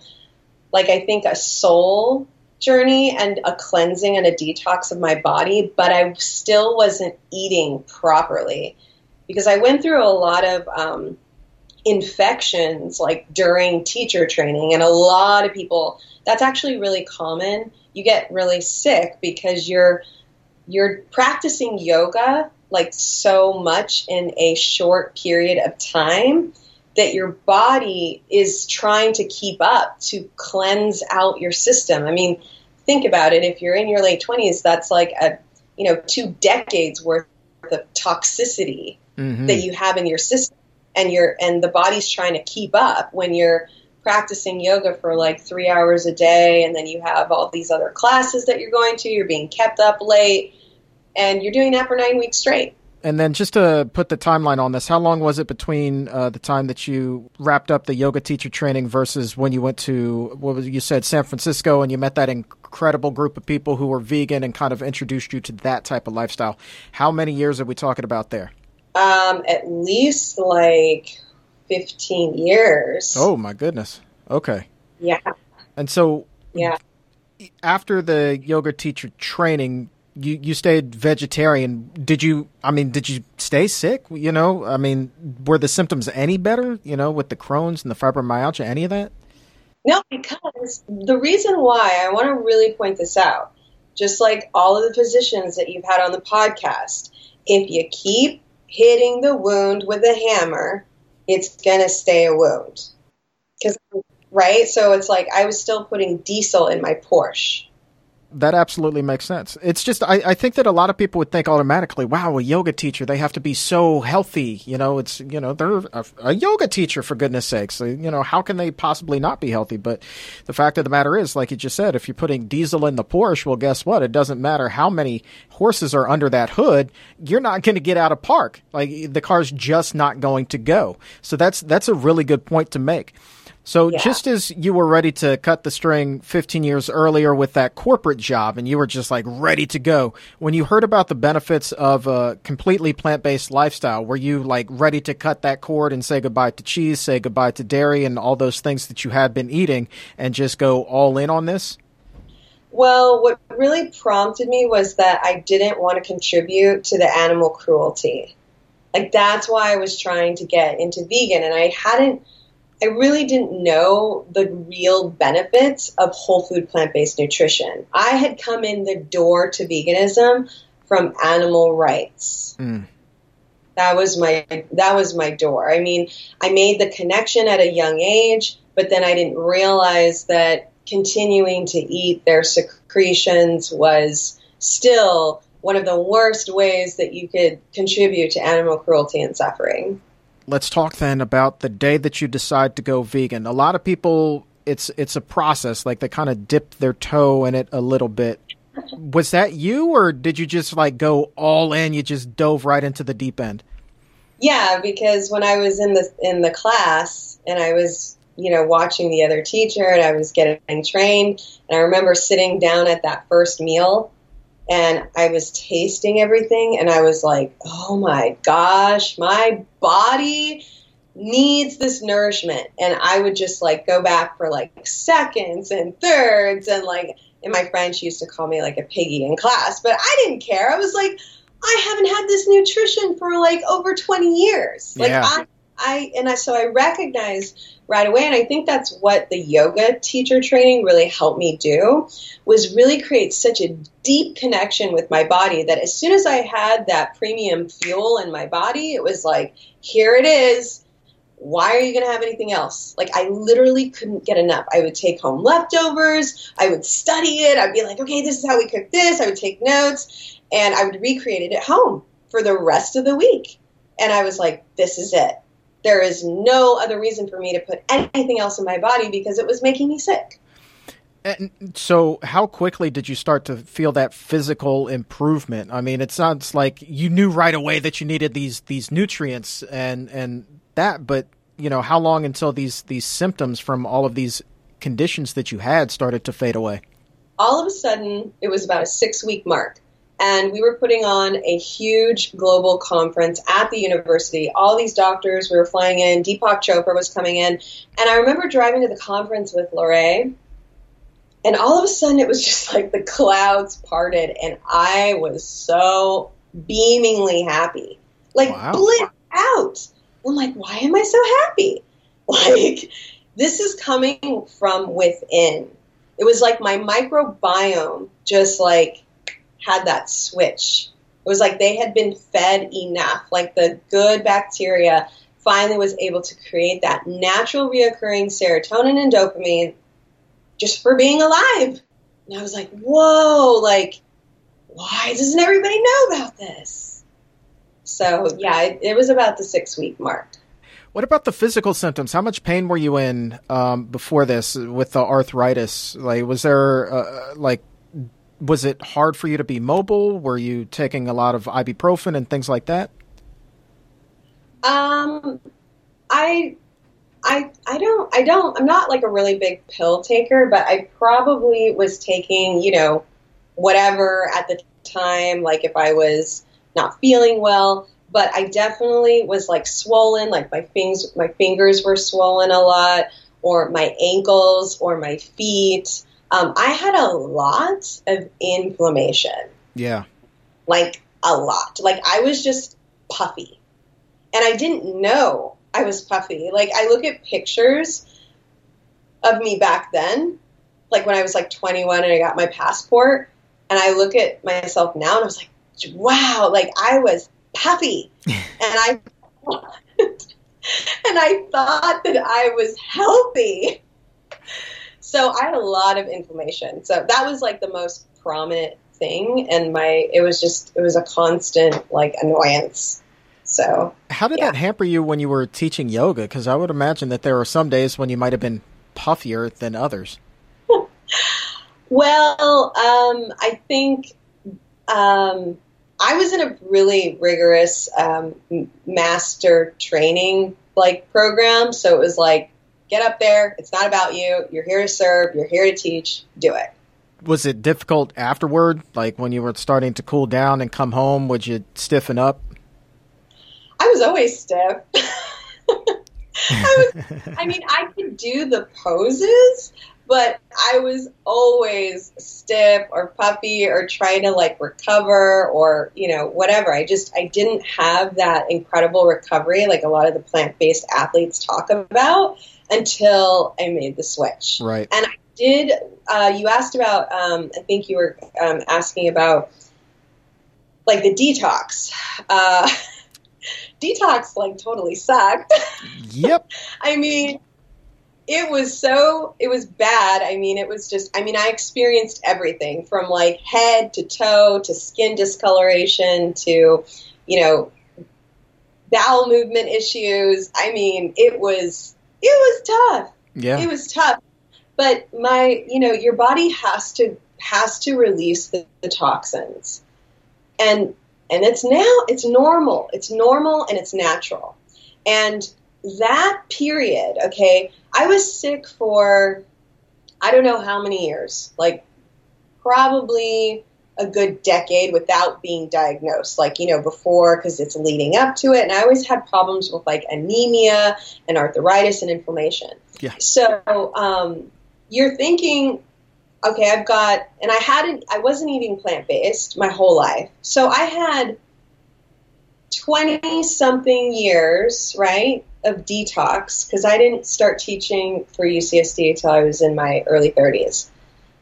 [SPEAKER 3] like, I think a soul journey and a cleansing and a detox of my body, but I still wasn't eating properly because I went through a lot of um, infections like during teacher training, and a lot of people that's actually really common. You get really sick because you're you're practicing yoga like so much in a short period of time that your body is trying to keep up to cleanse out your system. I mean, think about it. If you're in your late 20s, that's like a, you know, two decades worth of toxicity mm-hmm. that you have in your system and you're and the body's trying to keep up when you're practicing yoga for like three hours a day, and then you have all these other classes that you're going to, you're being kept up late, and you're doing that for nine weeks straight.
[SPEAKER 2] And then just to put the timeline on this, how long was it between uh, the time that you wrapped up the yoga teacher training versus when you went to what was you said San Francisco and you met that incredible group of people who were vegan and kind of introduced you to that type of lifestyle? How many years are we talking about there?
[SPEAKER 3] Um, at least like 15 years.
[SPEAKER 2] Oh my goodness. Okay.
[SPEAKER 3] Yeah.
[SPEAKER 2] And so
[SPEAKER 3] yeah.
[SPEAKER 2] After the yoga teacher training, you you stayed vegetarian. Did you I mean, did you stay sick? You know, I mean, were the symptoms any better, you know, with the Crohn's and the fibromyalgia, any of that?
[SPEAKER 3] No, because the reason why I want to really point this out, just like all of the physicians that you've had on the podcast, if you keep hitting the wound with a hammer, it's going to stay a wound. Because, right? So it's like I was still putting diesel in my Porsche
[SPEAKER 2] that absolutely makes sense. It's just I, I think that a lot of people would think automatically, wow, a yoga teacher, they have to be so healthy. You know, it's you know, they're a, a yoga teacher for goodness sakes. You know, how can they possibly not be healthy? But the fact of the matter is, like you just said, if you're putting diesel in the Porsche, well guess what? It doesn't matter how many horses are under that hood, you're not going to get out of park. Like the car's just not going to go. So that's that's a really good point to make. So yeah. just as you were ready to cut the string 15 years earlier with that corporate job and you were just like ready to go, when you heard about the benefits of a completely plant-based lifestyle, were you like ready to cut that cord and say goodbye to cheese, say goodbye to dairy and all those things that you had been eating and just go all in on this?
[SPEAKER 3] Well, what really prompted me was that I didn't want to contribute to the animal cruelty. Like that's why I was trying to get into vegan and I hadn't I really didn't know the real benefits of whole food plant based nutrition. I had come in the door to veganism from animal rights. Mm. That was my that was my door. I mean, I made the connection at a young age, but then I didn't realize that continuing to eat their secretions was still one of the worst ways that you could contribute to animal cruelty and suffering
[SPEAKER 2] let's talk then about the day that you decide to go vegan. A lot of people, it's it's a process. Like they kind of dip their toe in it a little bit. Was that you, or did you just like go all in? You just dove right into the deep end.
[SPEAKER 3] Yeah, because when I was in the in the class and I was you know watching the other teacher and I was getting trained, and I remember sitting down at that first meal and I was tasting everything and I was like, oh my gosh, my body needs this nourishment. And I would just like go back for like seconds and thirds and like, and my friends used to call me like a piggy in class, but I didn't care. I was like, I haven't had this nutrition for like over 20 years. Like yeah. I, I, and I, so I recognized right away. And I think that's what the yoga teacher training really helped me do was really create such a deep connection with my body that as soon as I had that premium fuel in my body, it was like, here it is. Why are you going to have anything else? Like, I literally couldn't get enough. I would take home leftovers. I would study it. I'd be like, okay, this is how we cook this. I would take notes. and I would recreate it at home for the rest of the week. And I was like, this is it. There is no other reason for me to put anything else in my body because it was making me sick.
[SPEAKER 2] And so, how quickly did you start to feel that physical improvement? I mean, it sounds like you knew right away that you needed these these nutrients and and that, but you know, how long until these these symptoms from all of these conditions that you had started to fade away?
[SPEAKER 3] All of a sudden, it was about a six week mark and we were putting on a huge global conference at the university. All these doctors, we were flying in. Deepak Chopra was coming in, and I remember driving to the conference with Lorraine, and all of a sudden it was just like the clouds parted, and I was so beamingly happy, like wow. blissed out. I'm like, why am I so happy? Like this is coming from within. It was like my microbiome just like had that switch. It was like they had been fed enough, like the good bacteria finally was able to create that natural reoccurring serotonin and dopamine just for being alive. And I was like, whoa, like, why doesn't everybody know about this? So, yeah, it, it was about the six week mark.
[SPEAKER 2] What about the physical symptoms? How much pain were you in um, before this with the arthritis? Like, was there uh, like was it hard for you to be mobile? Were you taking a lot of ibuprofen and things like that?
[SPEAKER 3] Um, I, I, I don't, I don't, I'm not like a really big pill taker, but I probably was taking, you know, whatever at the time, like if I was not feeling well, but I definitely was like swollen, like my fingers, my fingers were swollen a lot, or my ankles, or my feet um, I had a lot of inflammation.
[SPEAKER 2] Yeah.
[SPEAKER 3] Like a lot. Like I was just puffy. And I didn't know I was puffy. Like I look at pictures of me back then, like when I was like 21 and I got my passport, and I look at myself now and I was like, wow, like I was puffy. and I and I thought that I was healthy. So I had a lot of inflammation. So that was like the most prominent thing, and my it was just it was a constant like annoyance. So
[SPEAKER 2] how did yeah. that hamper you when you were teaching yoga? Because I would imagine that there are some days when you might have been puffier than others.
[SPEAKER 3] well, um, I think um, I was in a really rigorous um, master training like program, so it was like get up there. It's not about you. You're here to serve. You're here to teach. Do it.
[SPEAKER 2] Was it difficult afterward? Like when you were starting to cool down and come home, would you stiffen up?
[SPEAKER 3] I was always stiff. I was, I mean, I could do the poses, but I was always stiff or puffy or trying to like recover or, you know, whatever. I just, I didn't have that incredible recovery like a lot of the plant based athletes talk about until I made the switch.
[SPEAKER 2] Right.
[SPEAKER 3] And I did, uh, you asked about, um, I think you were um, asking about like the detox. Uh, detox like totally sucked.
[SPEAKER 2] Yep.
[SPEAKER 3] I mean, it was so it was bad. I mean, it was just I mean, I experienced everything from like head to toe to skin discoloration to, you know, bowel movement issues. I mean, it was it was tough.
[SPEAKER 2] Yeah.
[SPEAKER 3] It was tough. But my, you know, your body has to has to release the, the toxins. And and it's now it's normal. It's normal and it's natural. And that period, okay, I was sick for I don't know how many years. Like probably a good decade without being diagnosed, like, you know, before, because it's leading up to it. And I always had problems with like anemia and arthritis and inflammation.
[SPEAKER 2] Yeah.
[SPEAKER 3] So um, you're thinking, okay, I've got, and I hadn't, I wasn't eating plant based my whole life. So I had 20 something years, right, of detox, because I didn't start teaching for UCSD until I was in my early 30s.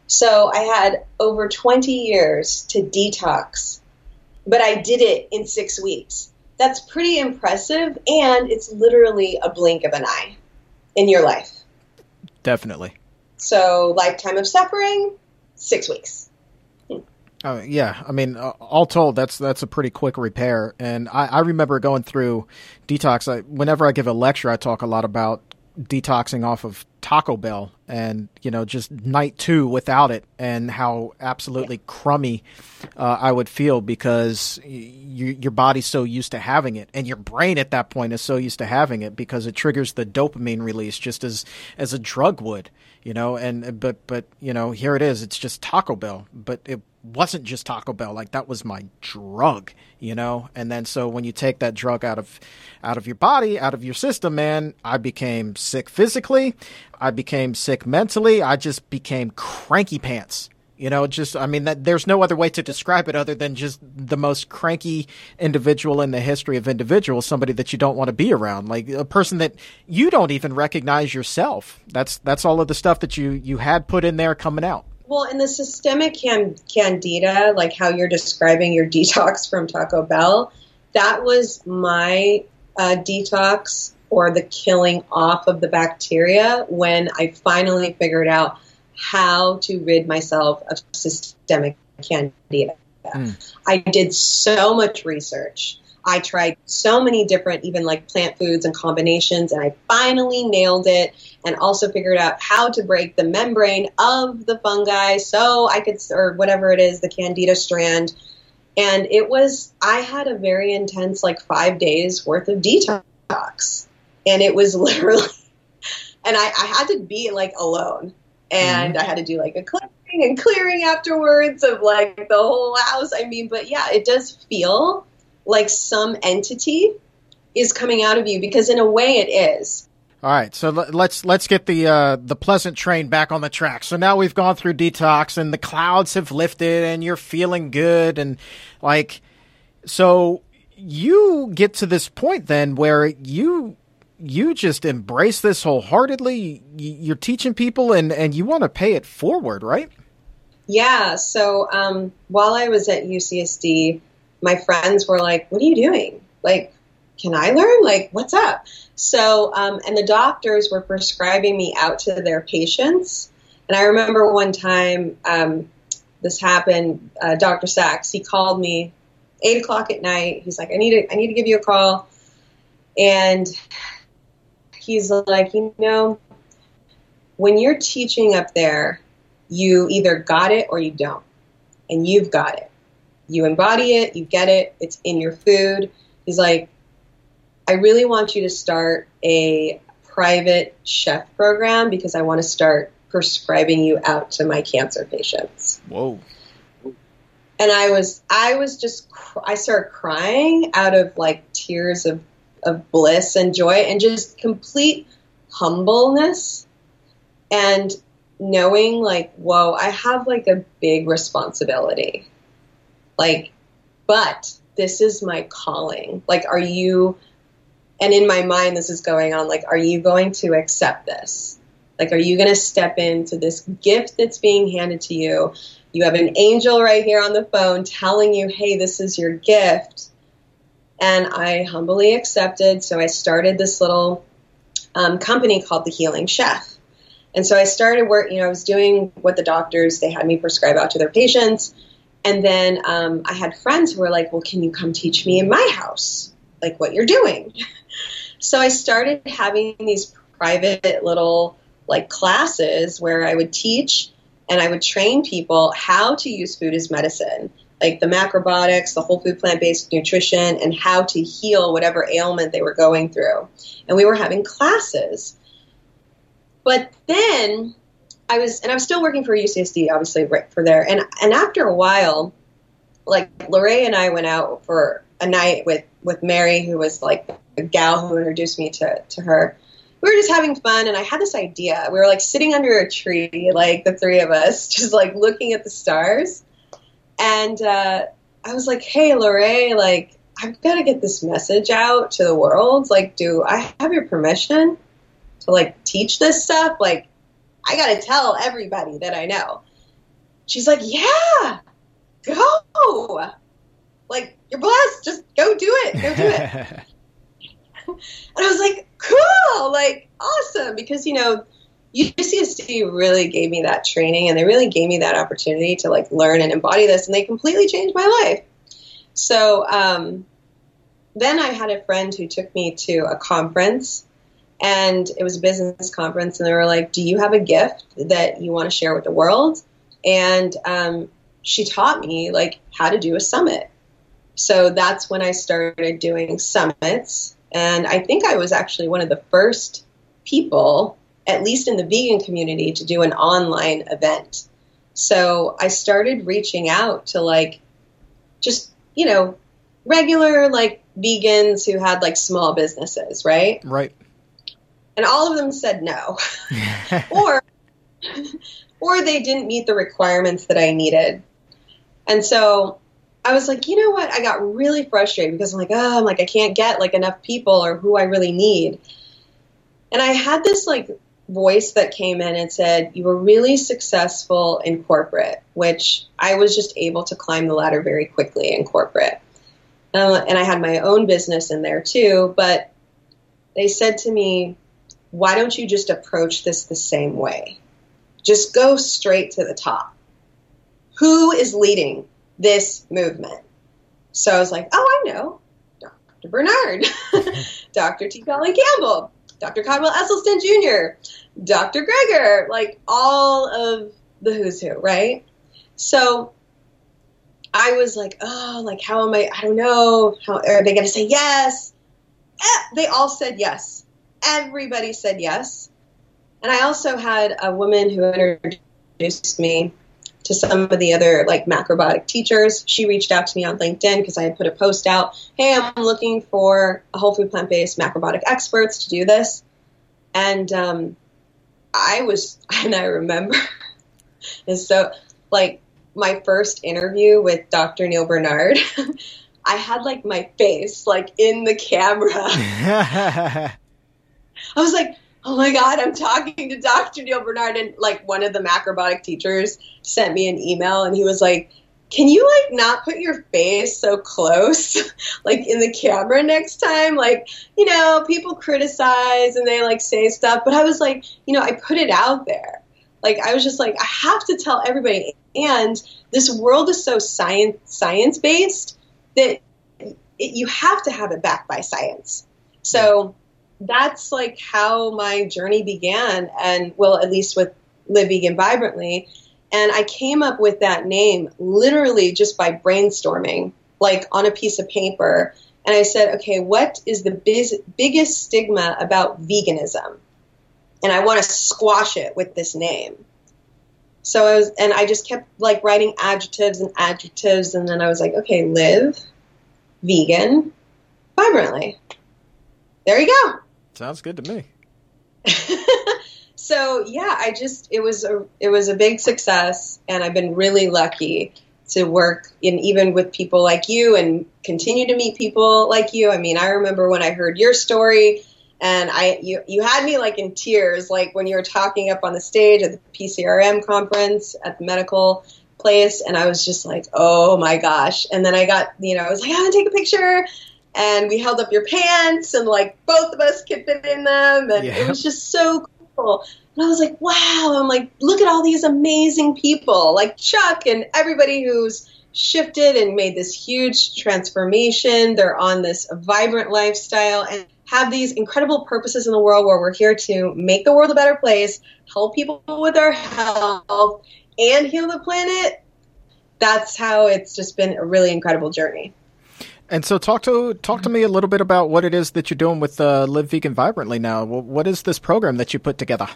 [SPEAKER 3] So I had over 20 years to detox, but I did it in six weeks. That's pretty impressive, and it's literally a blink of an eye in your life.
[SPEAKER 2] Definitely.
[SPEAKER 3] So, lifetime of suffering, six weeks.
[SPEAKER 2] Uh, yeah, I mean, uh, all told, that's that's a pretty quick repair. And I, I remember going through detox. I, whenever I give a lecture, I talk a lot about detoxing off of Taco Bell and you know just night two without it and how absolutely crummy uh, I would feel because your body's so used to having it and your brain at that point is so used to having it because it triggers the dopamine release just as as a drug would you know and but but you know here it is it's just Taco Bell but it wasn't just Taco Bell. Like that was my drug, you know. And then so when you take that drug out of out of your body, out of your system, man, I became sick physically. I became sick mentally. I just became cranky pants. You know, just I mean that there's no other way to describe it other than just the most cranky individual in the history of individuals, somebody that you don't want to be around, like a person that you don't even recognize yourself. That's that's all of the stuff that you you had put in there coming out.
[SPEAKER 3] Well, in the systemic can- candida, like how you're describing your detox from Taco Bell, that was my uh, detox or the killing off of the bacteria when I finally figured out how to rid myself of systemic candida. Mm. I did so much research. I tried so many different, even like plant foods and combinations, and I finally nailed it and also figured out how to break the membrane of the fungi so I could, or whatever it is, the candida strand. And it was, I had a very intense, like five days worth of detox. And it was literally, and I, I had to be like alone. And mm-hmm. I had to do like a cleaning and clearing afterwards of like the whole house. I mean, but yeah, it does feel like some entity is coming out of you because in a way it is.
[SPEAKER 2] All right, so let's let's get the uh, the pleasant train back on the track. So now we've gone through detox and the clouds have lifted and you're feeling good and like so you get to this point then where you you just embrace this wholeheartedly. You're teaching people and and you want to pay it forward, right?
[SPEAKER 3] Yeah. So um, while I was at UCSD, my friends were like, "What are you doing? Like, can I learn? Like, what's up?" So, um, and the doctors were prescribing me out to their patients. And I remember one time um, this happened. Uh, Dr. Sachs he called me eight o'clock at night. He's like, "I need to, I need to give you a call," and he's like, "You know, when you're teaching up there, you either got it or you don't, and you've got it." you embody it, you get it, it's in your food. He's like, I really want you to start a private chef program because I want to start prescribing you out to my cancer patients.
[SPEAKER 2] Whoa.
[SPEAKER 3] And I was, I was just, I started crying out of like tears of, of bliss and joy and just complete humbleness and knowing like, whoa, I have like a big responsibility like, but this is my calling. Like, are you, and in my mind, this is going on, like, are you going to accept this? Like, are you going to step into this gift that's being handed to you? You have an angel right here on the phone telling you, hey, this is your gift. And I humbly accepted. So I started this little um, company called The Healing Chef. And so I started work, you know, I was doing what the doctors, they had me prescribe out to their patients. And then um, I had friends who were like, well, can you come teach me in my house, like what you're doing? so I started having these private little like classes where I would teach and I would train people how to use food as medicine, like the macrobiotics, the whole food plant based nutrition, and how to heal whatever ailment they were going through. And we were having classes. But then I was, and I was still working for UCSD, obviously, right for there. And and after a while, like Lorraine and I went out for a night with with Mary, who was like a gal who introduced me to to her. We were just having fun, and I had this idea. We were like sitting under a tree, like the three of us, just like looking at the stars. And uh, I was like, "Hey, Lorraine, like I've got to get this message out to the world. Like, do I have your permission to like teach this stuff? Like, I got to tell everybody that I know. She's like, yeah, go. Like, you're blessed. Just go do it. Go do it. and I was like, cool. Like, awesome. Because, you know, UCSD really gave me that training and they really gave me that opportunity to like learn and embody this, and they completely changed my life. So um, then I had a friend who took me to a conference, and it was a business conference, and they were like, "Do you have a gift that you want to share with the world?" And um, she taught me like how to do a summit. So that's when I started doing summits, and I think I was actually one of the first people at least in the vegan community, to do an online event. So I started reaching out to like just, you know, regular like vegans who had like small businesses, right?
[SPEAKER 2] Right.
[SPEAKER 3] And all of them said no. or or they didn't meet the requirements that I needed. And so I was like, you know what? I got really frustrated because I'm like, oh, I'm like I can't get like enough people or who I really need. And I had this like voice that came in and said, You were really successful in corporate, which I was just able to climb the ladder very quickly in corporate. Uh, and I had my own business in there too. But they said to me, Why don't you just approach this the same way? Just go straight to the top. Who is leading this movement? So I was like, Oh, I know. Dr. Barnard, Dr. T. Colin Campbell, Dr. Caldwell Esselstyn Jr., Dr. Greger, like all of the who's who, right? So I was like, oh, like how am I? I don't know. How are they going to say yes? Eh, they all said yes. Everybody said yes. And I also had a woman who introduced me to some of the other like macrobiotic teachers. She reached out to me on LinkedIn because I had put a post out. Hey, I'm looking for a whole food plant based macrobiotic experts to do this. And um, I was, and I remember, and so like my first interview with Dr. Neal Barnard. I had like my face like in the camera. I was like, oh my God, I'm talking to Dr. Neal Barnard. And like one of the macrobiotic teachers sent me an email and he was like, can you like not put your face so close like in the camera next time like you know people criticize and they like say stuff but i was like you know i put it out there like i was just like i have to tell everybody and this world is so science science based that it, you have to have it backed by science so that's like how my journey began and well at least with live vegan vibrantly and I came up with that name literally just by brainstorming, like on a piece of paper. And I said, okay, what is the biz- biggest stigma about veganism? And I want to squash it with this name. So I was, and I just kept like writing adjectives and adjectives. And then I was like, okay, live vegan vibrantly. There you go.
[SPEAKER 2] Sounds good to me.
[SPEAKER 3] so yeah, I just it was a it was a big success, and I've been really lucky to work in even with people like you and continue to meet people like you. I mean, I remember when I heard your story and I you you had me like in tears like when you were talking up on the stage at the PCRM conference at the medical place and I was just like, "Oh my gosh." And then I got, you know, I was like, "I want to take a picture." And we held up your pants and like both of us could fit in them and yeah. it was just so cool And I was like, wow, I'm like, look at all these amazing people, like Chuck and everybody who's shifted and made this huge transformation. They're on this vibrant lifestyle and have these incredible purposes in the world where we're here to make the world a better place, help people with their health, and heal the planet. That's how it's just been a really incredible journey.
[SPEAKER 2] And so, talk to talk to me a little bit about what it is that you're doing with uh, Live Vegan Vibrantly now. What is this program that you put together?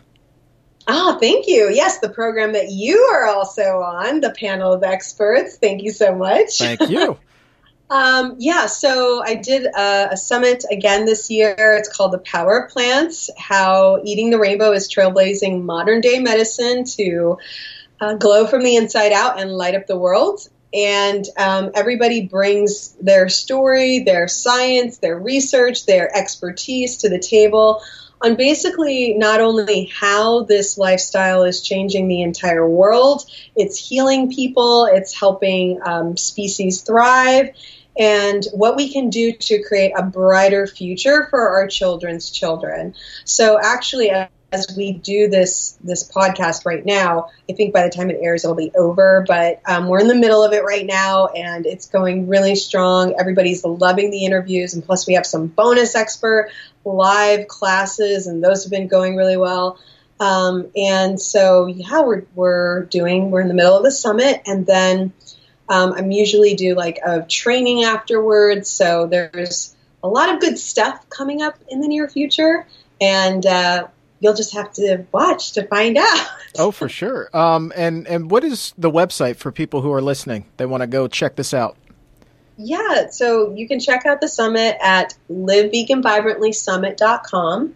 [SPEAKER 3] Oh, thank you. Yes, the program that you are also on, the panel of experts. Thank you so much.
[SPEAKER 2] Thank you.
[SPEAKER 3] um, yeah, so I did a, a, summit again this year. It's called The Power of Plants How Eating the Rainbow is Trailblazing Modern Day Medicine to uh, Glow from the Inside Out and Light Up the World and um, everybody brings their story, their science, their research, their expertise to the table on basically not only how this lifestyle is changing the entire world, it's healing people, it's helping um, species thrive, and what we can do to create a brighter future for our children's children. So, actually, as we do this this podcast right now, I think by the time it airs, it'll be over. But um, we're in the middle of it right now, and it's going really strong. Everybody's loving the interviews, and plus we have some bonus expert live classes, and those have been going really well. Um, and so yeah, we're we're doing we're in the middle of the summit, and then um, I'm usually do like a training afterwards. So there's a lot of good stuff coming up in the near future, and uh, you'll just have to watch to find out.
[SPEAKER 2] oh, for sure. Um, and and what is the website for people who are listening? They want to go check this out.
[SPEAKER 3] Yeah, so you can check out the summit at liveveganvibrantlysummit.com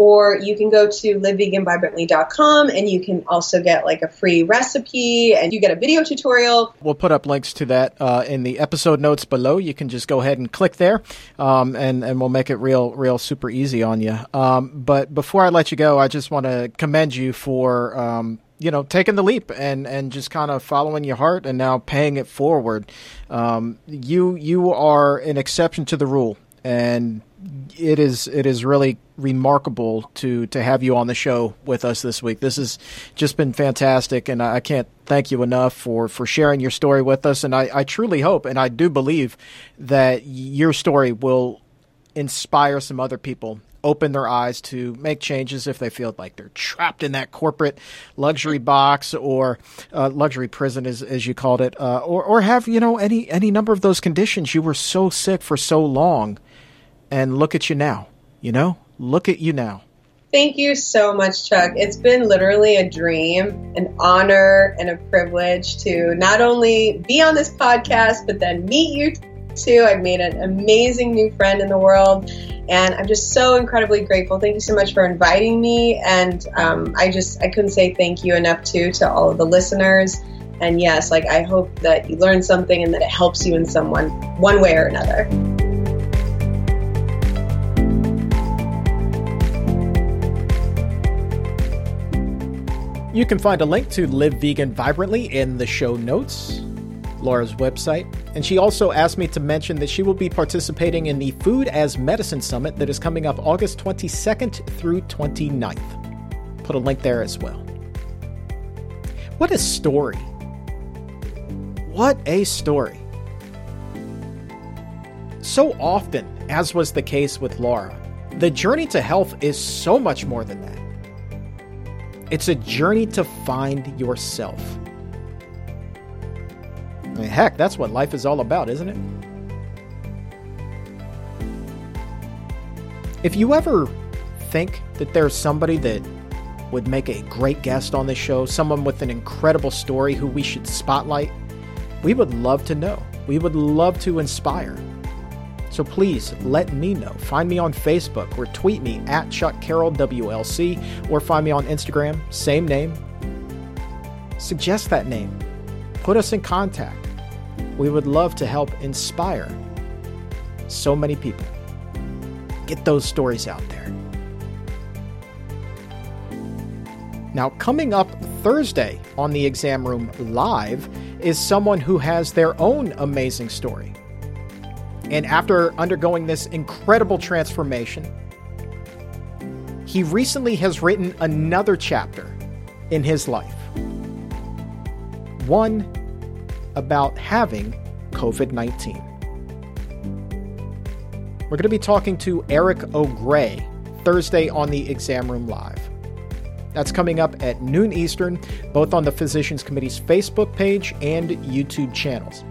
[SPEAKER 3] or you can go to liveveganvibrantly.com and you can also get like a free recipe and you get a video tutorial.
[SPEAKER 2] We'll put up links to that uh, in the episode notes below. You can just go ahead and click there, um, and and we'll make it real, real super easy on you. Um, but before I let you go, I just want to commend you for. Um, you know, taking the leap and, and just kind of following your heart and now paying it forward. Um, you you are an exception to the rule, and it is it is really remarkable to to have you on the show with us this week. This has just been fantastic, and I can't thank you enough for for sharing your story with us. And I, I truly hope, and I do believe that your story will inspire some other people open their eyes to make changes if they feel like they're trapped in that corporate luxury box or uh, luxury prison, as, as you called it, uh, or, or have you know any any number of those conditions. You were so sick for so long and look at you now. You know, look at you now.
[SPEAKER 3] Thank you so much, Chuck. It's been literally a dream, an honor, and a privilege to not only be on this podcast, but then meet you too. I've made an amazing new friend in the world, and I'm just so incredibly grateful. Thank you so much for inviting me, and um, I just I couldn't say thank you enough too to all of the listeners. And yes, like I hope that you learn something and that it helps you in someone one way or another.
[SPEAKER 2] You can find a link to Live Vegan Vibrantly in the show notes, Laura's website. And she also asked me to mention that she will be participating in the Food as Medicine Summit that is coming up August 22nd through 29th. Put a link there as well. What a story! What a story. So often, as was the case with Laura, the journey to health is so much more than that. It's a journey to find yourself. I mean, heck, that's what life is all about, isn't it? If you ever think that there's somebody that would make a great guest on this show, someone with an incredible story who we should spotlight, we would love to know. We would love to inspire. So please let me know. Find me on Facebook or tweet me at Chuck Carroll WLC or find me on Instagram, same name. Suggest that name. Put us in contact. We would love to help inspire so many people. Get those stories out there. Now, coming up Thursday on the Exam Room Live is someone who has their own amazing story. And after undergoing this incredible transformation, he recently has written another chapter in his life. One about having COVID 19. We're going to be talking to Eric O'Grey Thursday on the Exam Room Live. That's coming up at noon Eastern, both on the Physicians Committee's Facebook page and YouTube channels.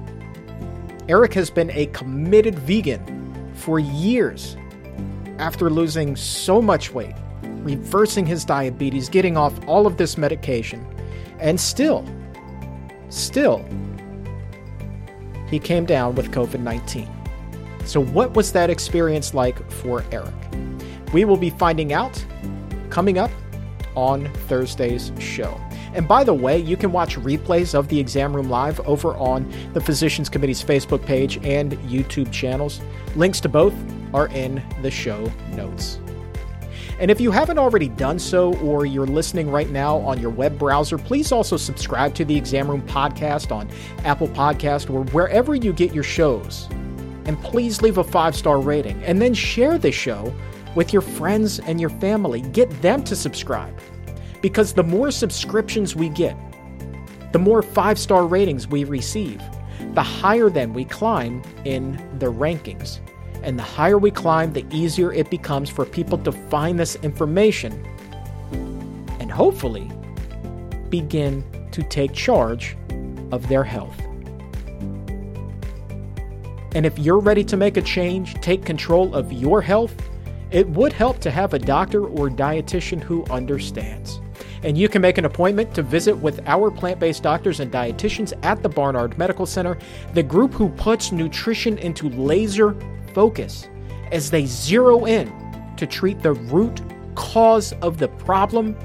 [SPEAKER 2] Eric has been a committed vegan for years after losing so much weight, reversing his diabetes, getting off all of this medication, and still, still, he came down with COVID 19. So, what was that experience like for Eric? We will be finding out coming up on Thursday's show. And by the way, you can watch replays of the exam room live over on the Physicians Committee's Facebook page and YouTube channels. Links to both are in the show notes. And if you haven't already done so, or you're listening right now on your web browser, please also subscribe to the Exam Room podcast on Apple Podcast or wherever you get your shows. And please leave a five star rating and then share the show with your friends and your family. Get them to subscribe. Because the more subscriptions we get, the more five star ratings we receive, the higher then we climb in the rankings. And the higher we climb, the easier it becomes for people to find this information and hopefully begin to take charge of their health. And if you're ready to make a change, take control of your health, it would help to have a doctor or dietitian who understands. And you can make an appointment to visit with our plant based doctors and dietitians at the Barnard Medical Center, the group who puts nutrition into laser focus as they zero in to treat the root cause of the problem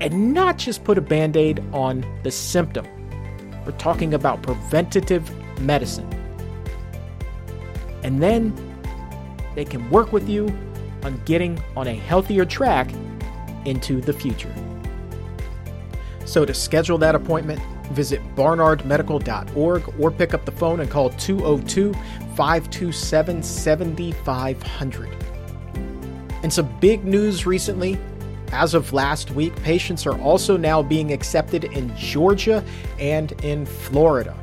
[SPEAKER 2] and not just put a band aid on the symptom. We're talking about preventative medicine. And then they can work with you on getting on a healthier track into the future. So to schedule that appointment, visit barnardmedical.org or pick up the phone and call 202 527 7500. And some big news recently. As of last week, patients are also now being accepted in Georgia and in Florida.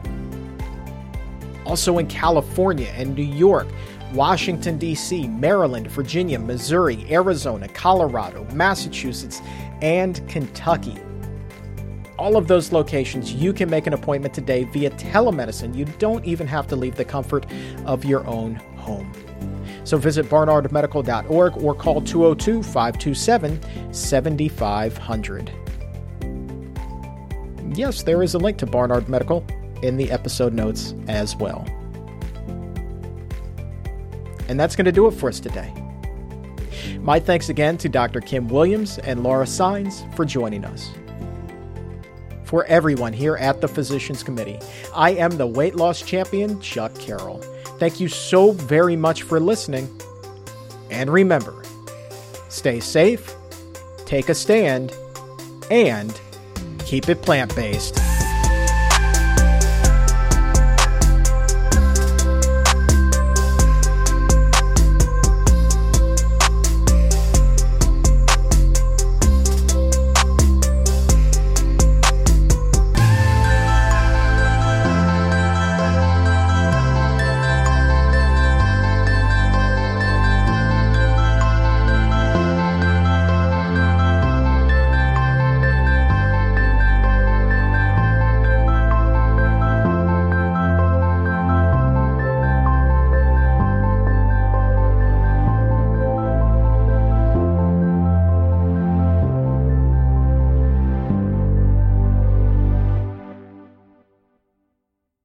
[SPEAKER 2] Also in California and New York, Washington, D.C., Maryland, Virginia, Missouri, Arizona, Colorado, Massachusetts, and Kentucky. All of those locations, you can make an appointment today via telemedicine. You don't even have to leave the comfort of your own home. So visit barnardmedical.org or call 202 527 7500. Yes, there is a link to Barnard Medical in the episode notes as well. And that's going to do it for us today. My thanks again to Dr. Kim Williams and Laura Sainz for joining us. For everyone here at the Physicians Committee, I am the weight loss champion, Chuck Carroll. Thank you so very much for listening. And remember stay safe, take a stand, and keep it plant based.